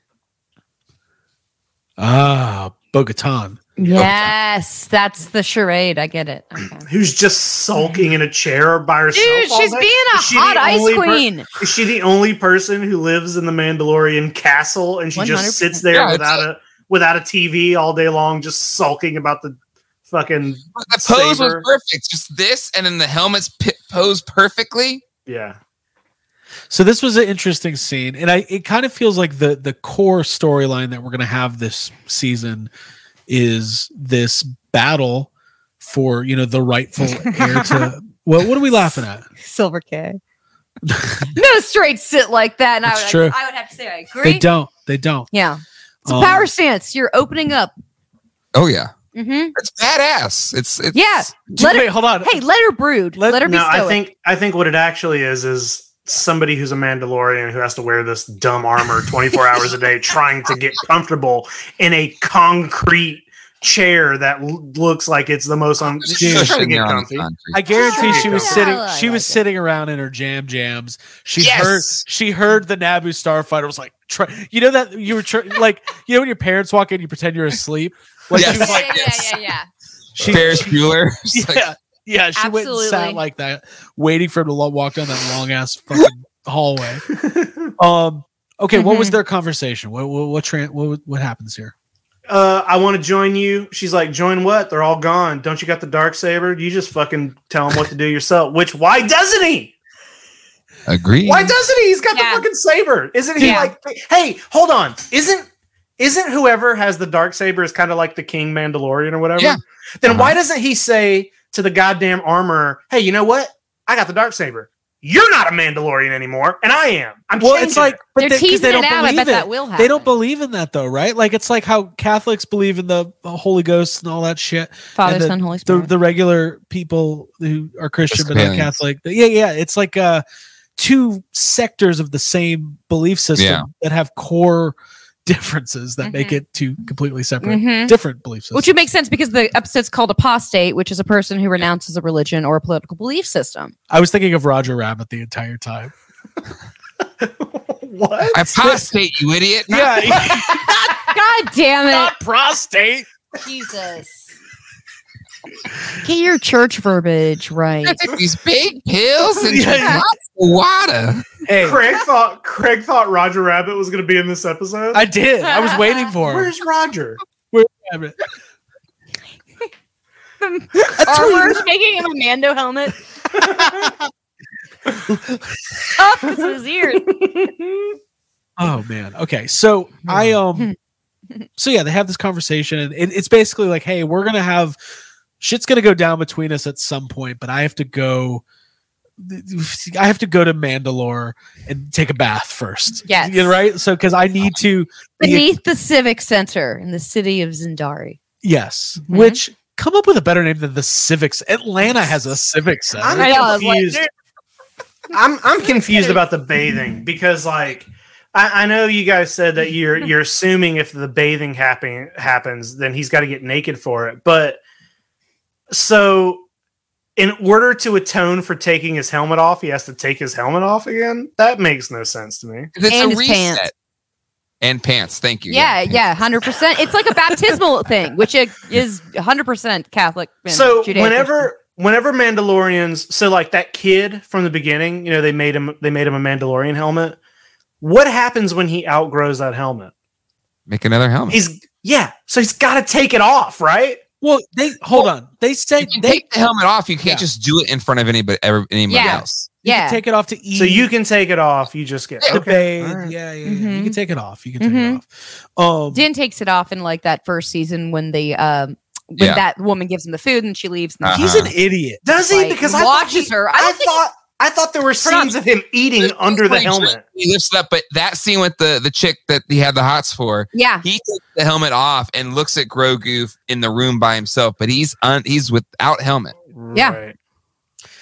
ah, Bo-Katan. Yes, that's the charade. I get it. Okay. who's just sulking in a chair by herself. Dude, all she's day? being a she hot ice only per- queen. Is she the only person who lives in the Mandalorian castle, and she 100%. just sits there Yeah, without a without a TV all day long, just sulking about the fucking The pose Saber. was perfect. Just this, and then the helmets pi posed perfectly. yeah. So this was an interesting scene, and I it kind of feels like the the core storyline that we're gonna have this season is this battle for you know the rightful heir to. Well, what are we laughing at? Silver K. no straight sit like that. And I That's would, true. I would have to say I agree. They don't. They don't. Yeah. It's a Um, power stance. You're opening up. Oh yeah, hmm It's badass. It's, it's Yeah. Dude, Let her- wait, hold on. Hey, let her brood. Let- Let, her be No, I think I think what it actually is is somebody who's a Mandalorian who has to wear this dumb armor 24 hours a day trying to get comfortable in a concrete chair that l- looks like it's the most un- Just she's trying to get there on the comfy. I guarantee she was sitting. She was sitting around in her jam jams. She Yes! heard. She heard the Naboo starfighter was like, try, you know that you were tr- like, you know when your parents walk in, you pretend you're asleep. Like Yes. she was yeah, like, yeah, yeah, yeah, yeah. she, Ferris Bueller. It's like, yeah, yeah. She went and sat like that, waiting for him to lo- walk down that long ass fucking hallway. Um. Okay, what was Mhm. their conversation? What what what, tran what what happens here? uh, I want to join you. She's like, join what? They're all gone. Don't you got the dark saber? You just fucking tell him what to do yourself. Which why doesn't he? Agree. Why doesn't he? He's got Yeah. the fucking saber. Isn't he Yeah. like? Hey, hold on. Isn't isn't whoever has the dark saber is kind of like the king Mandalorian or whatever? Yeah. Then Uh-huh. why doesn't he say to the goddamn armor, "Hey, you know what? I got the dark saber. You're not a Mandalorian anymore, and I am. I'm Well, it's like, it." but They're they, 'cause teasing they it don't out. I believe bet it. that will happen. They don't believe in that though, right? Like it's like how Catholics believe in the Holy Ghost and all that shit. Father, and the- Son, Holy Spirit. the regular people who are Christian but not Episcopalians. Catholic. Yeah, yeah. It's like uh two sectors of the same belief system Yeah. that have core differences that make Mhm. it two completely separate Mhm. different belief systems. Which would make sense because the episode's called apostate, which is a person who renounces a religion or a political belief system. I was thinking of Roger Rabbit the entire time. what? Apostate, you idiot. Yeah, God damn it. not prostate. Jesus. Get your church verbiage right. I took these big pills and Yeah. lots of water. Hey, Craig thought Craig thought Roger Rabbit was going to be in this episode. I did. I was waiting for him. Where's Roger? Where's Rabbit. Armor's making him a Mando helmet. Up with his ears. Oh man. Okay. So I um so yeah, they have this conversation and it, it's basically like, hey, we're gonna have shit's gonna go down between us at some point, but I have to go I have to go to Mandalore and take a bath first. Yes. You know, right? So because I need to be- Beneath the Civic Center in the city of Sundari. yes, Mhm. which come up with a better name than the Civics. Atlanta has a Civic Center. I'm I know, I was like, confused. I'm I'm confused about the bathing because like I, I know you guys said that you're you're assuming if the bathing happen happens, then he's got to get naked for it. But so in order to atone for taking his helmet off, he has to take his helmet off again. That makes no sense to me. It's And a his reset. pants. And pants. Thank you. Yeah, yeah, hundred percent. It's like a baptismal thing, which is hundred percent Catholic. and so Judeo-Christian. whenever whenever Mandalorians, so like that kid from the beginning, you know, they made him they made him a Mandalorian helmet. What happens when he outgrows that helmet? Make another helmet. He's yeah, so he's got to take it off, right? Well, they hold on. They you said can they take the helmet off. You can't Yeah. just do it in front of anybody, ever, anybody Yeah. else. you can yeah, take it off to eat. So you can take it off. You just get Yeah, okay. bathe. all right. Yeah, yeah, yeah. You can take it off. You can take Mhm. it off. Um, Din takes it off in like that first season when the um when Yeah. that woman gives him the food and she leaves. And Uh-huh. he's an idiot. Does he? Like, Because I thought watches he- her. I I, thought I thought there were Turn scenes of him eating There's- under the there's when he helmet. He lifts it up, but that scene with the the chick that he had the hots for, yeah, he takes the helmet off and looks at Grogu in the room by himself, but he's un, he's without helmet. Yeah. Right.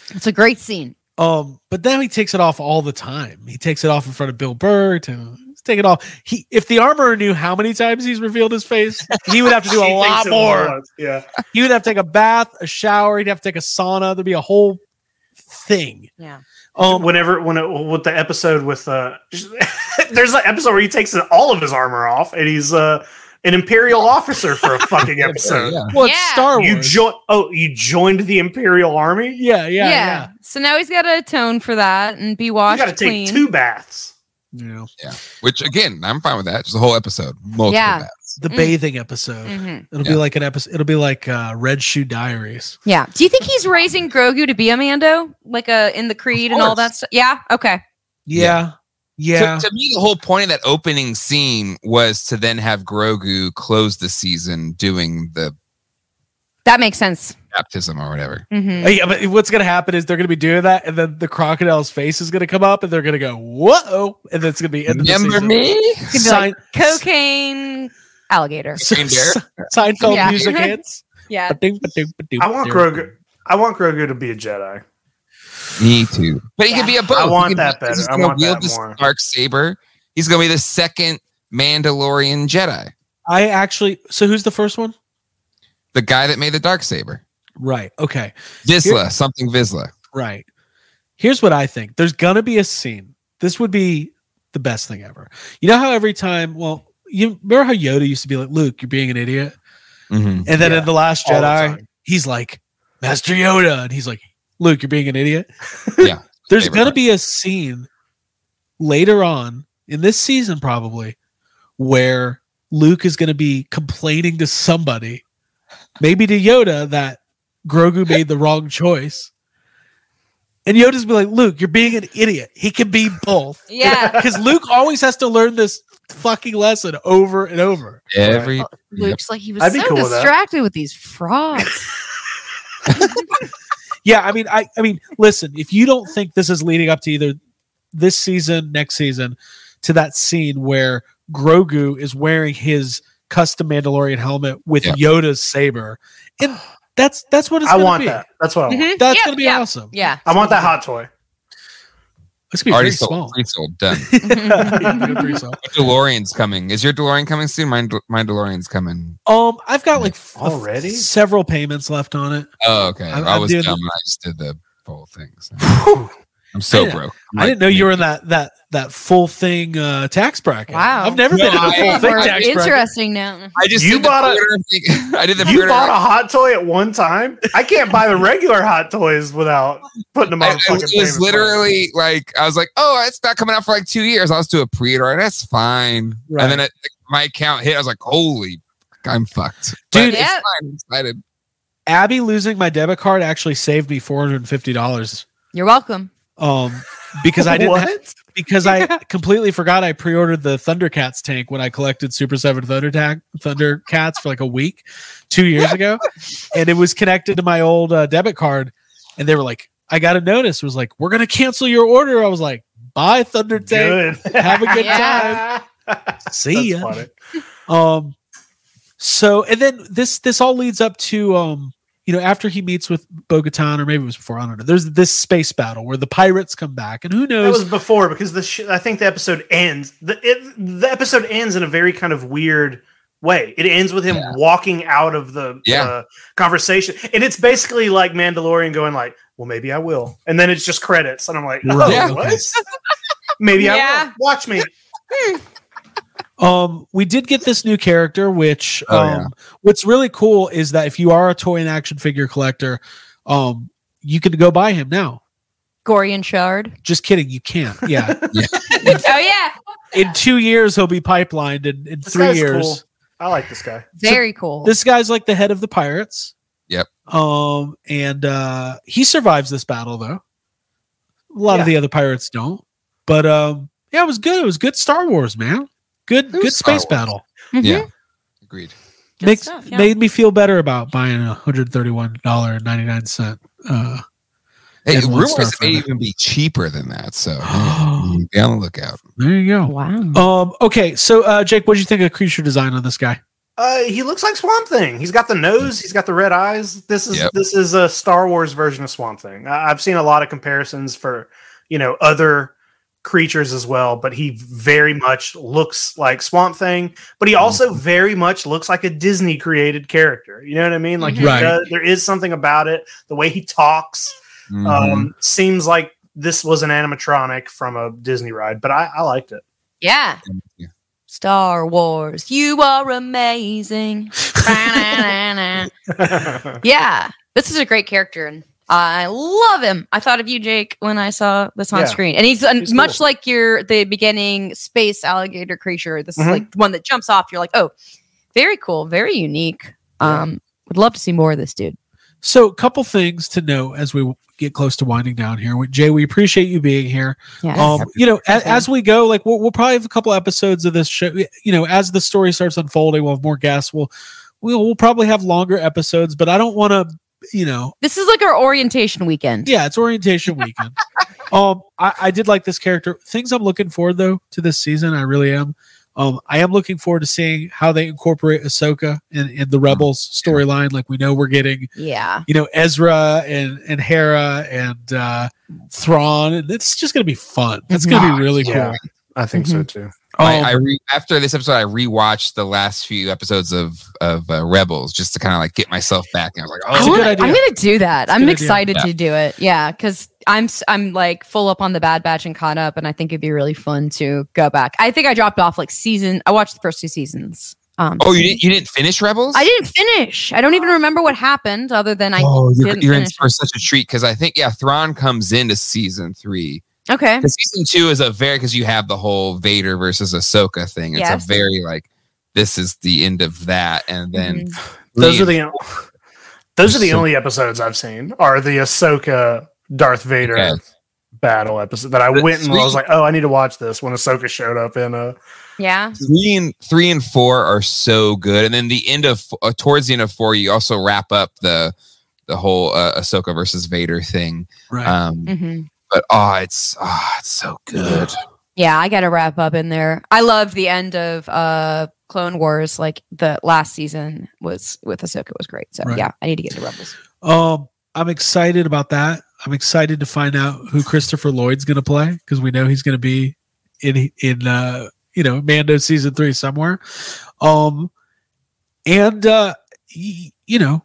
it's a great scene. Um, but then he takes it off all the time. He takes it off in front of Bill Burr. To, he's taking it off. He, if the armorer knew how many times he's revealed his face, he would have to do a lot more. was, Yeah. He would have to take a bath, a shower. He'd have to take a sauna. There'd be a whole thing. Yeah, Um, Whenever when it, with the episode with uh, there's an episode where he takes all of his armor off and he's uh an imperial officer for a fucking episode. Yeah. well, it's Yeah. Star Wars. You join? Oh, you joined the imperial army? yeah, yeah, yeah. yeah. So now he's got to atone for that and be washed. You got to take two baths. Yeah. Which again, I'm fine with that. Just a whole episode, multiple Yeah. baths. The Mm. bathing episode. Mhm. It'll Yeah. be like an episode. It'll be like uh, Red Shoe Diaries. Yeah. Do you think he's raising Grogu to be a Mando, like a in the Creed and all that stuff? Yeah. Okay. Yeah, yeah. To, to me, the whole point of that opening scene was to then have Grogu close the season doing the That makes sense. Baptism or whatever. hmm Uh, yeah, but what's gonna happen is they're gonna be doing that, and then the crocodile's face is gonna come up, and they're gonna go, "Whoa!" and then it's gonna be end of the Remember me? Be Sign- like cocaine, alligator. Seinfeld Yeah. music hits. Yeah. Ba-ding, ba-ding, ba-ding. I want Grogu. I want Grogu to be a Jedi. Me too. But he could be a both. I want could be- that better. He's I gonna want wield that this more. dark saber. He's gonna be the second Mandalorian Jedi. I actually. So who's the first one? The guy that made the dark saber. Right. Okay. Vizsla, something Vizsla. Right. Here's what I think. There's gonna be a scene. This would be the best thing ever. You know how every time, well, you remember how Yoda used to be like, Luke, you're being an idiot? Mhm. And then Yeah, in The Last all the Jedi, he's like, Master Yoda. And he's like, Luke, you're being an idiot. Yeah. There's gonna part. be a scene later on in this season, probably, where Luke is gonna be complaining to somebody, maybe to Yoda, that Grogu made the wrong choice. And Yoda's be like, Luke, you're being an idiot. He can be both. Yeah. Because Luke always has to learn this fucking lesson over and over. Every Yep. Luke's like he was I'd so cool with distracted with these frogs. Yeah, I mean, I I mean, listen, if you don't think this is leading up to either this season, next season, to that scene where Grogu is wearing his custom Mandalorian helmet with Yep. Yoda's saber, and that's that's what it's I want be. that. That's what I want. Mhm. That's Yep, gonna be yeah, awesome. Yeah. I want that hot toy. It's gonna be already very sold, small. pre-sold, done. Yeah, pretty. DeLorean's coming. Is your DeLorean coming soon? Mine, my DeLorean's coming. Um, I've got like f- Already? several payments left on it. Oh, okay. I'm- i was doing dumb. the- I just did the whole thing. so. I'm so didn't- broke. I'm I like, didn't know you were in that that that full thing uh, tax bracket. Wow. I've never been in a full I- thing Or tax bracket. interesting now. I just You bought a- pre-order thing. I did the You pre-order. bought a hot toy at one time. I can't buy the regular hot toys without putting them on. I- fucking it was payment plan. literally like I was like, oh, it's not coming out for like two years. I'll just do a pre-order. And that's fine. Right. And then it, my account hit. I was like, holy, fuck, I'm fucked, Dude, But it's Yeah. fine. I'm excited. Abby losing my debit card actually saved me four hundred and fifty dollars. You're welcome. Um, because I didn't ha- What? because I completely forgot I pre-ordered the Thundercats tank when I collected Super Seven Thunder Tag Thundercats for like a week two years ago, and it was connected to my old uh, debit card, and they were like, "I got a notice." Was like, "We're gonna cancel your order." I was like, "Bye, Thunder Tank. Good. Have a good Yeah. See That's ya." funny. Um, so and then this this all leads up to um, you know, after he meets with Bo-Katan, or maybe it was before. I don't know. There's this space battle where the pirates come back, and who That knows? was before because the sh- I think the episode ends. The it, the episode ends in a very kind of weird way. It ends with him Yeah. walking out of the Yeah. uh, conversation, and it's basically like Mandalorian going like, "Well, maybe I will," and then it's just credits, and I'm like, "Oh, Yeah. what? okay. maybe I will. Watch me." Um, we did get this new character, which Oh, um, yeah. what's really cool is that if you are a toy and action figure collector, um, you can go buy him now. Gorian Shard. Just kidding, you can't. Yeah, oh yeah. in two years he'll be pipelined, and in This three years, cool. I like this guy. Very cool. this guy's like the head of the pirates. Yep. Um, and uh, he survives this battle though. A lot of the other pirates don't, but um, yeah, it was good. It was good Star Wars, man. Good, good space Wars. battle. Mhm. Yeah, agreed. Good Makes stuff, yeah. made me feel better about buying a hundred thirty one dollar and ninety nine cent. Uh, Hey, rumors it may even be cheaper than that. So be on the lookout. there you go. Wow. Um, okay, so uh, Jake, what do you think of creature design on this guy? Uh, he looks like Swamp Thing. He's got the nose. He's got the red eyes. This is Yep. this is a Star Wars version of Swamp Thing. I- I've seen a lot of comparisons for you know other creatures as well, but he very much looks like Swamp Thing. But he also very much looks like a Disney created character. You know what I mean? Like he Right. does- there is something about it. The way he talks Mhm. um, seems like this was an animatronic from a Disney ride. But I, I liked it. Yeah. Yeah. Star Wars, you are amazing. yeah, this is a great character, and I love him. I thought of you, Jake, when I saw this on Yeah. screen, and he's, He's much cool. like your the beginning space alligator creature. This Mhm. is like one that jumps off. You're like, oh, very cool, very unique. Um, would love to see more of this dude. So, a couple things to note as we get close to winding down here. Jay, we appreciate you being here. Yeah, Um, you know, as, as we go, like we'll, we'll probably have a couple episodes of this show. You know, as the story starts unfolding, we'll have more guests. We'll we'll, we'll probably have longer episodes, but I don't want to. You know, this is like our orientation weekend. yeah, it's orientation weekend. um, I, I did like this character. Things I'm looking forward though to this season. I really am. Um, I am looking forward to seeing how they incorporate Ahsoka in, in the Rebels storyline. Like we know we're getting, Yeah. you know, Ezra and and Hera and uh, Thrawn, and it's just gonna be fun. It's gonna be really Yeah. cool. I think so too. I, Um, I re- after this episode, I rewatched the last few episodes of of uh, Rebels just to kind of like get myself back. And I was like, oh, good wanna- idea. I'm gonna do that. It's a I'm good idea. excited to do it. Yeah, because I'm s- I'm like full up on the Bad Batch and caught up, and I think it'd be really fun to go back. I think I dropped off like season. I watched the first two seasons. Um, oh, you didn't you didn't finish Rebels? I didn't finish. I don't even remember what happened, other than I. oh, you're, didn't you're in for such a treat because I think yeah, Thrawn comes into season three. Okay. 'Cause season two is a very because you have the whole Vader versus Ahsoka thing. It's Yes. a very like this is the end of that, and then Mhm. Those are Liam- the those are the So- only episodes I've seen are the Ahsoka Darth Vader Okay. battle episode that I The went and three- was like, oh, I need to watch this when Ahsoka showed up in uh Yeah. three and three and four are so good, and then the end of uh, towards the end of four, you also wrap up the the whole uh, Ahsoka versus Vader thing. right. Um, hmm but oh, it's oh, it's so good. Yeah, I got to wrap up in there. I loved the end of uh Clone Wars. Like the last season was with Ahsoka was great. So Right. yeah, I need to get to Rebels. Um, I'm excited about that. I'm excited to find out who Christopher Lloyd's going to play because we know he's going to be in in uh, you know Mando season three somewhere. Um, and uh, y- you know,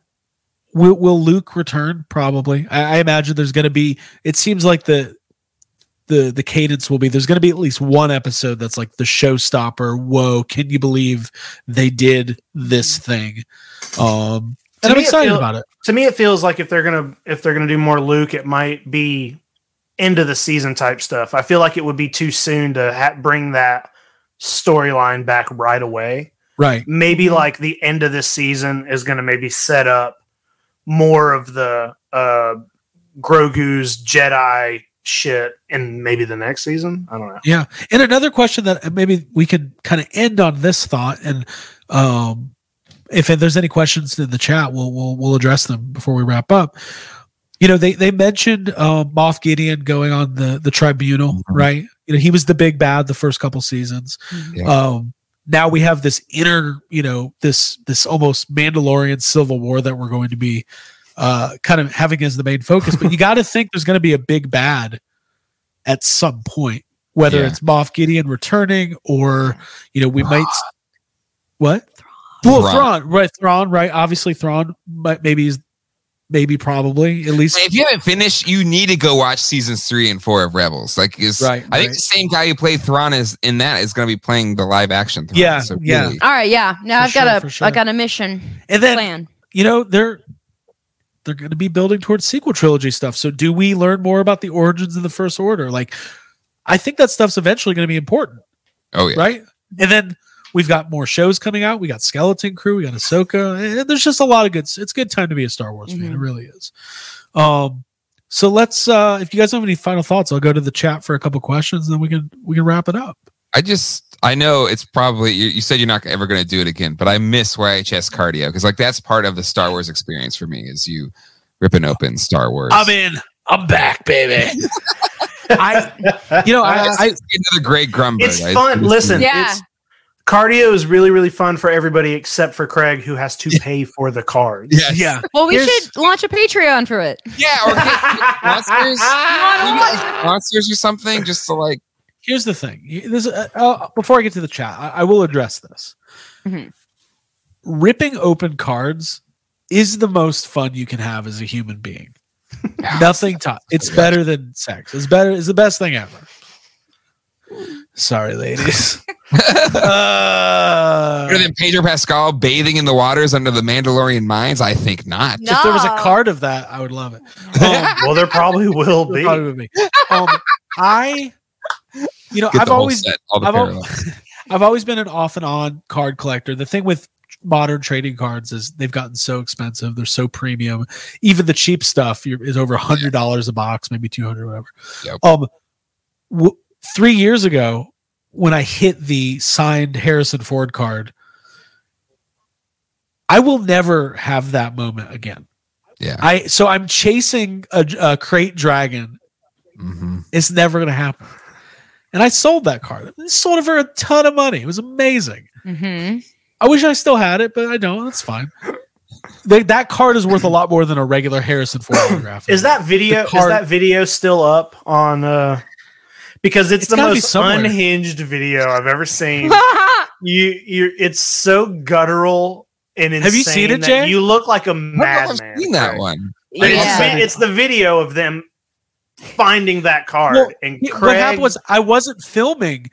will will Luke return? Probably. I, I imagine there's going to be. It seems like the the the cadence will be there's going to be at least one episode that's like the showstopper. Whoa! Can you believe they did this thing? Um, To and I'm me, it excited feel- about it. to me it feels like if they're gonna if they're gonna do more Luke, it might be end of the season type stuff. I feel like it would be too soon to ha- bring that storyline back right away. Right. Maybe Mhm. like the end of this season is gonna maybe set up more of the uh Grogu's Jedi shit in maybe the next season. I don't know. Yeah. And another question that maybe we can kind of end on this thought and um if there's any questions in the chat, we'll we'll we'll address them before we wrap up. You know, they they mentioned uh, Moff Gideon going on the the tribunal, Mhm. right? You know, he was the big bad the first couple seasons. Yeah. Um now we have this inner, you know, this this almost Mandalorian civil war that we're going to be uh kind of having as the main focus. But you got to think there's going to be a big bad at some point, whether Yeah. it's Moff Gideon returning or you know we might what well Thrawn. Thrawn right Thrawn right obviously Thrawn but maybe is maybe probably at least If you haven't finished, you need to go watch seasons three and four of Rebels. Like, is Right, I think right. the same guy who played Thrawn is in that is going to be playing the live action. Thrawn. Yeah, So yeah. really- All right, yeah. Now For I've sure, got for a sure. I got a mission and then plan. you know they're they're going to be building towards sequel trilogy stuff. So do we learn more about the origins of the First Order? Like, I think that stuff's eventually going to be important, Oh yeah. right? And then we've got more shows coming out. We got Skeleton Crew, we got Ahsoka. And there's just a lot of good. It's good time to be a Star Wars fan. It Mhm. really is. Um, so let's. uh If you guys have any final thoughts, I'll go to the chat for a couple questions, and then we can we can wrap it up. I just I know it's probably you, you said you're not ever going to do it again, but I miss YHS cardio because like that's part of the Star Wars experience for me is you ripping open Star Wars. I'm in. I'm back, baby. I, you know, I, I, another great grumble. It's fun. it's- Listen, Yeah. it's cardio is really really fun for everybody except for Craig who has to pay for the cards. Yes. yeah. Well, we Here's- should launch a Patreon for it. Yeah, or get sponsors, You guys or something, just to like. Here's the thing. This, uh, uh, before I get to the chat, I, I will address this. Mhm. Ripping open cards is the most fun you can have as a human being. Nothing top. It's better than sex. It's better. It's the best thing ever. Sorry, ladies. uh, Better than Pedro Pascal bathing in the waters under the Mandalorian mines? I think not. No. if there was a card of that, I would love it. Um, well, there probably will be. probably would be. Um, I, you know, Get I've always set, I've al- I've always been an off and on card collector. The thing with modern trading cards is they've gotten so expensive. They're so premium. Even the cheap stuff you're- is over a hundred dollars a box, maybe two hundred, whatever. Yep. Um, w- three years ago, when I hit the signed Harrison Ford card, I will never have that moment again. Yeah. I so I'm chasing a, a krayt dragon hmm it's never going to happen. and I sold that card. I sold it for a ton of money. It was amazing. hmm I wish I still had it, but I don't. That's fine. They, that card is worth a lot more than a regular Harrison Ford autograph. Is that video? Card- is that video still up on? uh Because it's, It's the gotta be most unhinged video I've ever seen. you, you, it's so guttural and insane. Have you seen it, that Jay? You look like a don't know if I've madman. seen that Craig. one. But It's, yeah. it's the video of them finding that card Well, and Craig. what happened was I wasn't filming.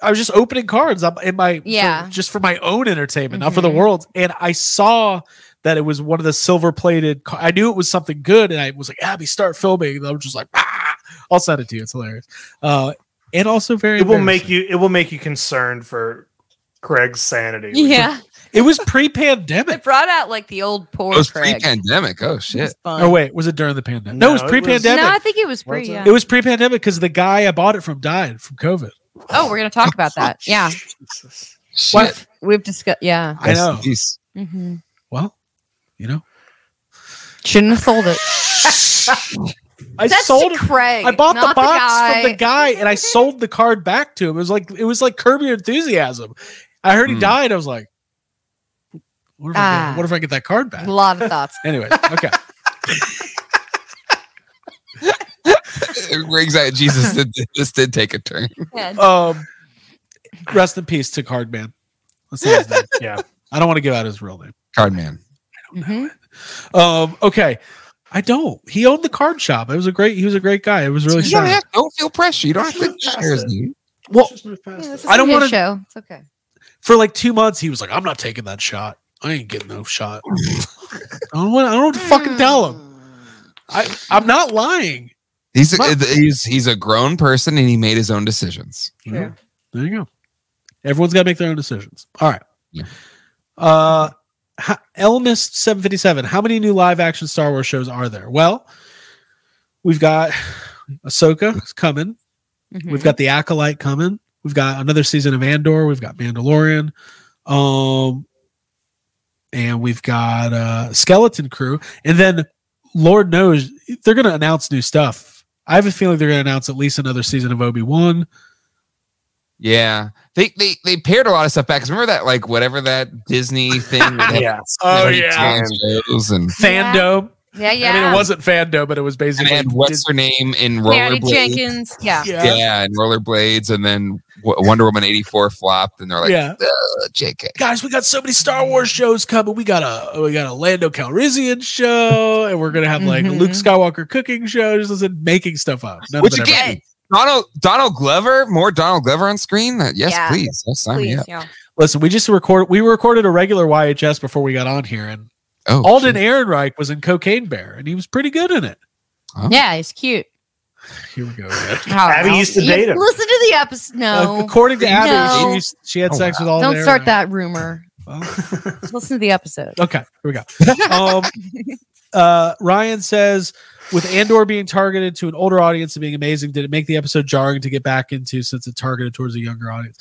I was just opening cards up in my Yeah. for- just for my own entertainment, not for the world. And I saw that it was one of the silver plated. I knew it was something good, and I was like, "Abby, start filming." And I was just like, ah! "I'll send it to you." It's hilarious, uh, and also very. it will make you. It will make you concerned for Craig's sanity. yeah. It was pre-pandemic. It brought out like the old poor It was Craig. pre-pandemic. Oh shit! Oh wait, was it during the pandemic? No, it was No, it was- pre-pandemic. No, I think it was Was pre. it? Yeah. It was pre-pandemic because the guy I bought it from died from COVID. oh, we're gonna talk about that. Yeah, Jesus. Shit. we've discussed. Yeah. I know. Jeez. hmm Well, you know, Shouldn't have sold it. I That's sold. to Craig. I bought the box guy. from the guy and I sold the card back to him. It was like it was like Curb Your Enthusiasm. I heard he Hmm. died. I was like, what if, I Ah. get, what if I get that card back? A lot of thoughts. Anyway, okay. Riggs out. Jesus, did, this did take a turn. Yeah. Um, rest in peace to Cardman. That's not his name. Yeah. I don't want to give out his real name. Cardman. Mhm. Um, okay. I don't. He owned the card shop. It was a great. He was a great guy. It was really You don't, sad. have, don't feel pressure. You don't have to share his name. Well, Just move past Yeah, it. this is I don't wanna- show. It's okay. for like two months, he was like, "I'm not taking that shot. I ain't getting no shot." I don't want. I don't know what to fucking tell him. I. I'm not lying. He's a, Well- he's he's a grown person and he made his own decisions. Yeah. There you go. Everyone's got to make their own decisions. All right. Yeah. Uh, Elmist seven fifty seven. How many new live action Star Wars shows are there? Well, we've got Ahsoka coming. Mhm. We've got the Acolyte coming. We've got another season of Andor. We've got Mandalorian. Um, and we've got uh Skeleton Crew. And then Lord knows they're going to announce new stuff. I have a feeling they're going to announce at least another season of Obi Wan. Yeah, they they they paired a lot of stuff back. 'Cause remember that like whatever that Disney thing. that Yeah. Oh, yeah. shows and Fandom. Yeah, yeah. I mean, it wasn't Fandom, but it was and basically. then what's Dis- her name in Patty rollerblades? Jenkins. Yeah. yeah. Yeah. and rollerblades, and then Wonder Woman eighty four flopped, and they're like, Yeah. "Ugh, JK. Guys, we got so many Star Wars shows coming. We got a we got a Lando Calrissian show, and we're gonna have like a Mhm. Luke Skywalker cooking show. Just making stuff up. None of Which it again, happened. Donald Donald Glover, more Donald Glover on screen. Yes, Yeah. please. Yes, sign me up. yeah. listen, we just recorded. We recorded a regular YHS before we got on here, and Oh, Alden shit. Ehrenreich was in Cocaine Bear, and he was pretty good in it. Yeah, he's cute. Here we go. again. Abby how- used to date him. Listen to the episode. Uh, No. according to Abby, No. she, used- she had Oh, sex wow. with Alden. Don't start Ehrenreich. that rumor. Well, Listen to the episode. Okay, here we go. Um, uh, Ryan says, with Andor being targeted to an older audience and being amazing, did it make the episode jarring to get back into since it targeted towards a younger audience?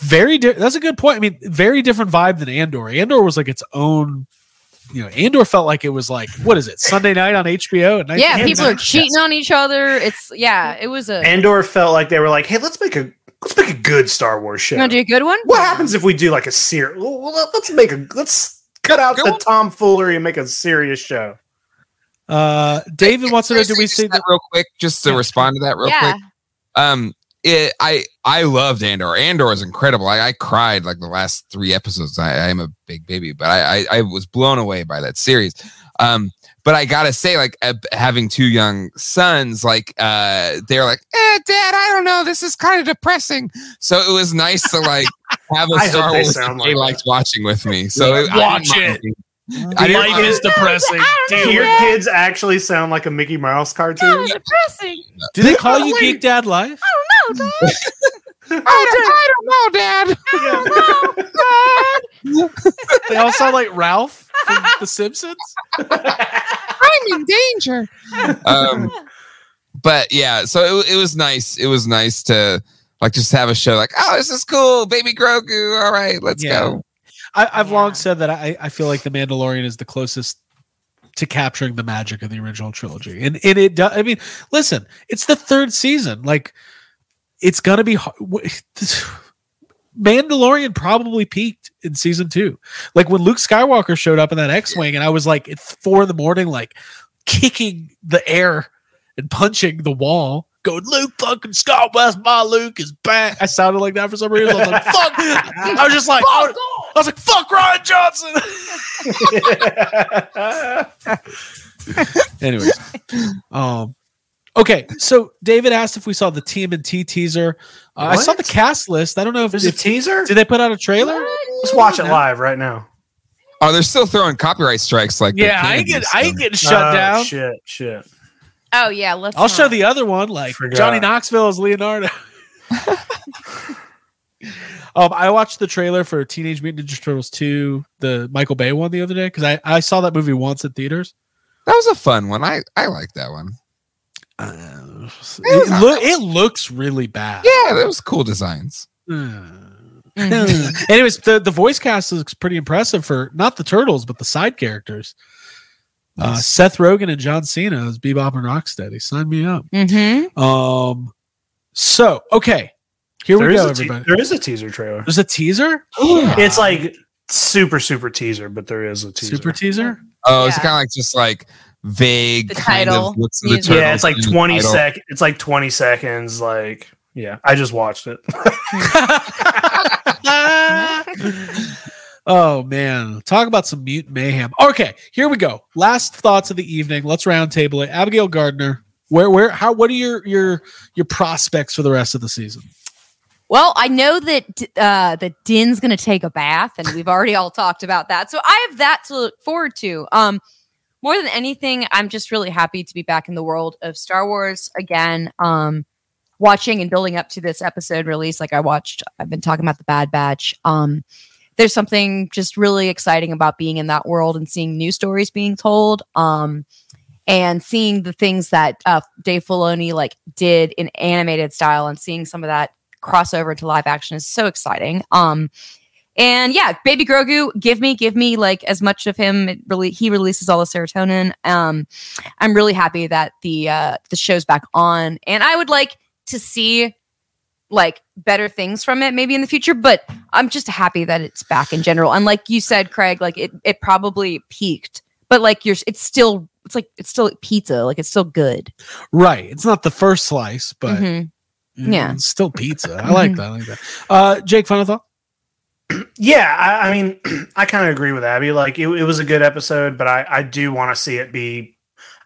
Very, di- that's a good point. I mean, very different vibe than Andor. Andor was like its own. You know, Andor felt like it was like what is it Sunday night on HBO at night? Yeah, and- people are cheating on each other. It's yeah, it was a. Andor felt like they were like, "Hey, let's make a let's make a good Star Wars show." you want to do a good one? What happens if we do like a serious? Well, let's make a let's cut out Good the one. tomfoolery and make a serious show. Uh, David wants to know: Can Do we say see just the? that real quick just to Yeah, respond to that real yeah. quick? Um, it, I I loved Andor. Andor is incredible. I, I cried like the last three episodes. I, I am a big baby, but I, I I was blown away by that series. Um, but I gotta say, like uh, having two young sons, like uh, they're like, eh, Dad, I don't know, this is kind of depressing. So it was nice to like have a I hope Star they Wars sound that they liked watching with me. So Yeah. it- Watch didn't it. mind. I didn't Life mind- is depressing. Do your kids actually sound like a Mickey Mouse cartoon? depressing. Do they call you Geek Dad Life? I don't know, Dad. I don't, know, Dad. I don't know, Dad. They all sound like Ralph from The Simpsons. I'm in danger. Um, but yeah, so it, it was nice. It was nice to like just have a show like, oh, this is cool, baby Grogu. All right, let's Yeah. go. I, I've long said that I, I feel like the Mandalorian is the closest to capturing the magic of the original trilogy, and and it does. I mean, listen, it's the third season. Like it's gonna be har- w- Mandalorian probably peaked in season two. Like when Luke Skywalker showed up in that X-wing, and I was like at four in the morning, like kicking the air and punching the wall, going, Luke fucking Scott West, my Luke is back. I sounded like that for some reason. I was like, fuck. I was just like, I was, I was like, fuck Rian Johnson. Anyways, um, okay. So David asked if we saw the TMNT teaser. Uh, I saw the cast list. I don't know if, There's a teaser. did they put out a trailer. Let's watch it live right now. Oh, they're still throwing copyright strikes like Yeah, I get, I get shut Oh, down. Shit, shit. Oh yeah, let's. I'll show the other one, like Forgot. Johnny Knoxville as Leonardo. um, I watched the trailer for Teenage Mutant Ninja Turtles 2, the Michael Bay one the other day, because I, I saw that movie once at theaters. That was a fun one. I I like that one. Uh, it, loo- it looks really bad. Yeah, that was cool designs. Uh, Mhm. Anyways, the, the voice cast looks pretty impressive for not the turtles, but the side characters. Uh, Seth Rogen and John Cena as Bebop and Rocksteady. Sign me up. Mm-hmm. Um, so okay, here There we go, te- everybody. there is a teaser trailer. There's a teaser. It's like super super teaser, but there is a teaser. Super teaser. Oh, it's kind of like just like vague The kind title, of looks of the yeah, it's like twenty title. sec. It's like twenty seconds. Like yeah, I just watched it. oh man, talk about some mutant mayhem. Okay, here we go. Last thoughts of the evening. Let's roundtable it. Abigail Gardner, where, where, how, what are your your your prospects for the rest of the season? Well, I know that uh, that Din's going to take a bath, and we've already all talked about that. So I have that to look forward to. Um, more than anything, I'm just really happy to be back in the world of Star Wars again. Um, watching and building up to this episode release, like I watched, I've been talking about the Bad Batch. Um, there's something just really exciting about being in that world and seeing new stories being told. Um, and seeing the things that uh, Dave Filoni like did in animated style and seeing some of that crossover to live action is so exciting. Um, and yeah, Baby Grogu, give me, give me like as much of him. It really, he releases all the serotonin. Um, I'm really happy that the uh, the show's back on, and I would like to see like better things from it maybe in the future. But I'm just happy that it's back in general. And like you said, Craig, like it it probably peaked, but like you're, it's still, it's like it's still pizza, like it's still good. Right, it's not the first slice, but Mhm. mm, Yeah. it's still pizza. I like that. I like that. Uh, Jake, final thought. Yeah, I, I mean, I kind of agree with Abby. Like, it, it was a good episode, but I, I do want to see it be.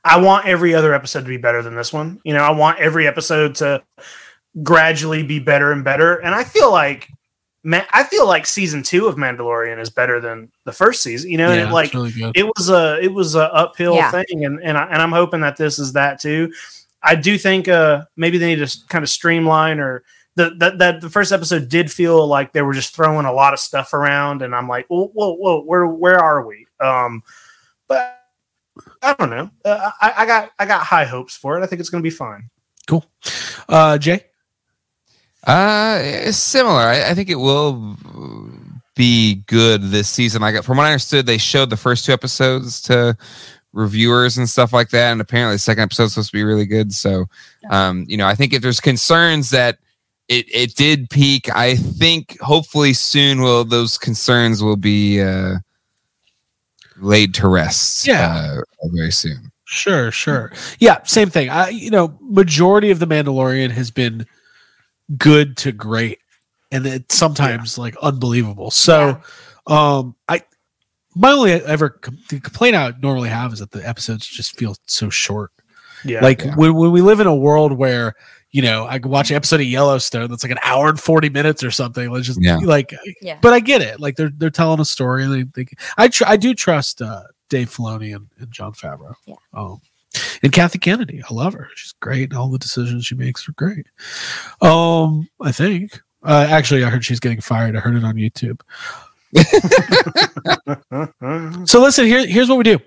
I want every other episode to be better than this one. You know, I want every episode to gradually be better and better. And I feel like, man, I feel like season two of Mandalorian is better than the first season. You know, and Yeah, it, like really it was a it was a uphill Yeah. thing, and and I, and I'm hoping that this is that too. I do think uh maybe they need to kind of streamline or the that that the first episode did feel like they were just throwing a lot of stuff around, and I'm like, whoa, whoa, whoa where where are we? Um, but I don't know. Uh, I, I got I got high hopes for it. I think it's going to be fine. Cool. Uh, Jay. Uh, it's similar. I, I think it will be good this season. Like from what I understood, they showed the first two episodes to reviewers and stuff like that, and apparently the second episode's supposed to be really good. So, um, you know, I think if there's concerns that it it did peak, I think hopefully soon will those concerns will be uh laid to rest. Yeah. uh, very soon. Sure, sure. Yeah, same thing. I you know, majority of the Mandalorian has been good to great and it's sometimes like unbelievable. So um I my only ever com- the complaint I would normally have is that the episodes just feel so short. Yeah, like Yeah. when, when we live in a world where you know I could watch an episode of Yellowstone that's like an hour and 40 minutes or something. Let's just Yeah. like Yeah. but I get it. Like they're they're telling a story, and they, they I tr- I do trust uh, Dave Filoni and, and Jon Favreau. Yeah. Um, and Kathy Kennedy, I love her. She's great. All the decisions she makes are great. Um, I think. Uh, actually, I heard she's getting fired. I heard it on YouTube. So listen, here here's what we do.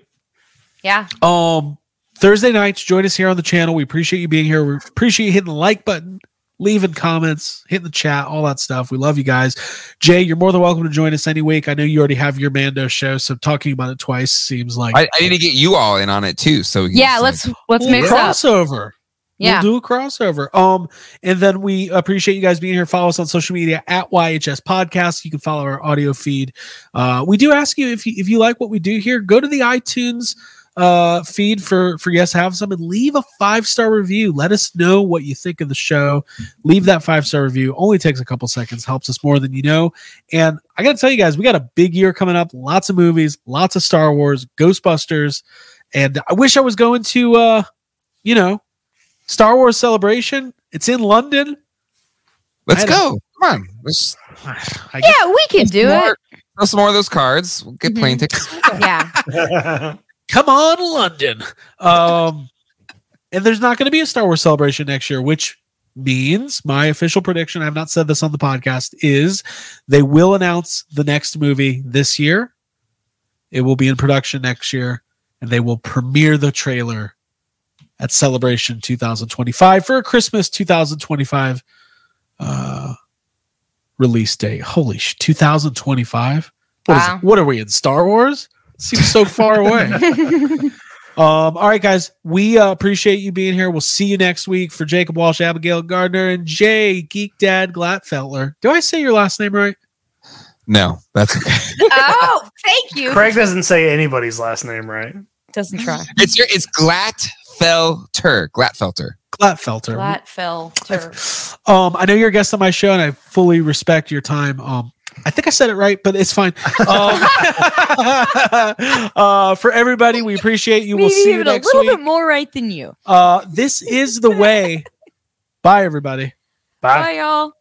Yeah. Um, Thursday nights, join us here on the channel. We appreciate you being here. We appreciate you hitting the like button, leaving comments, hitting the chat, all that stuff. We love you guys. Jay, you're more than welcome to join us any week. I know you already have your Mando show, so talking about it twice seems like I, I need to get you all in on it too. So Yeah. just, Let's like, let's Well, mix up. crossover. Yeah. We'll do a crossover. Um, and then we appreciate you guys being here. Follow us on social media at YHS Podcast. You can follow our audio feed. Uh, we do ask you if you if you like what we do here, go to the iTunes uh feed for for yes have some and leave a five star review let us know what you think of the show leave that five star review only takes a couple seconds helps us more than you know and i gotta tell you guys we got a big year coming up lots of movies lots of star wars ghostbusters and i wish i was going to uh you know star wars celebration it's in london Let's I don't- go. Come on. Let's I guess Yeah, we can do more, it. throw some more of those cards. We'll get Mhm. plane tickets. Yeah. come on london. Um and there's not going to be a star wars celebration next year which means my official prediction i've not said this on the podcast is they will announce the next movie this year. It will be in production next year and they will premiere the trailer at celebration 2025 for a christmas 2025 uh release date. Holy sh 2025 what, is Wow. what are we in star wars seems so far away um, all right, guys, we uh, appreciate you being here. We'll see you next week for Jacob Walsh, Abigail Gardner, and Jay Geek Dad Glatfeltler. Do I say your last name right? No, that's okay. oh, thank you. Craig doesn't say anybody's last name right. doesn't try. It's your it's Glatfelter. Glatfelter. Glatfelter. Flat fell. Um, I know you're a guest on my show, and I fully respect your time. Um, I think I said it right, but it's fine. Um, uh, for everybody, we appreciate you. We'll Maybe see you even a little week. bit more right than you. Uh, this is the way. Bye, everybody. Bye. Bye, y'all.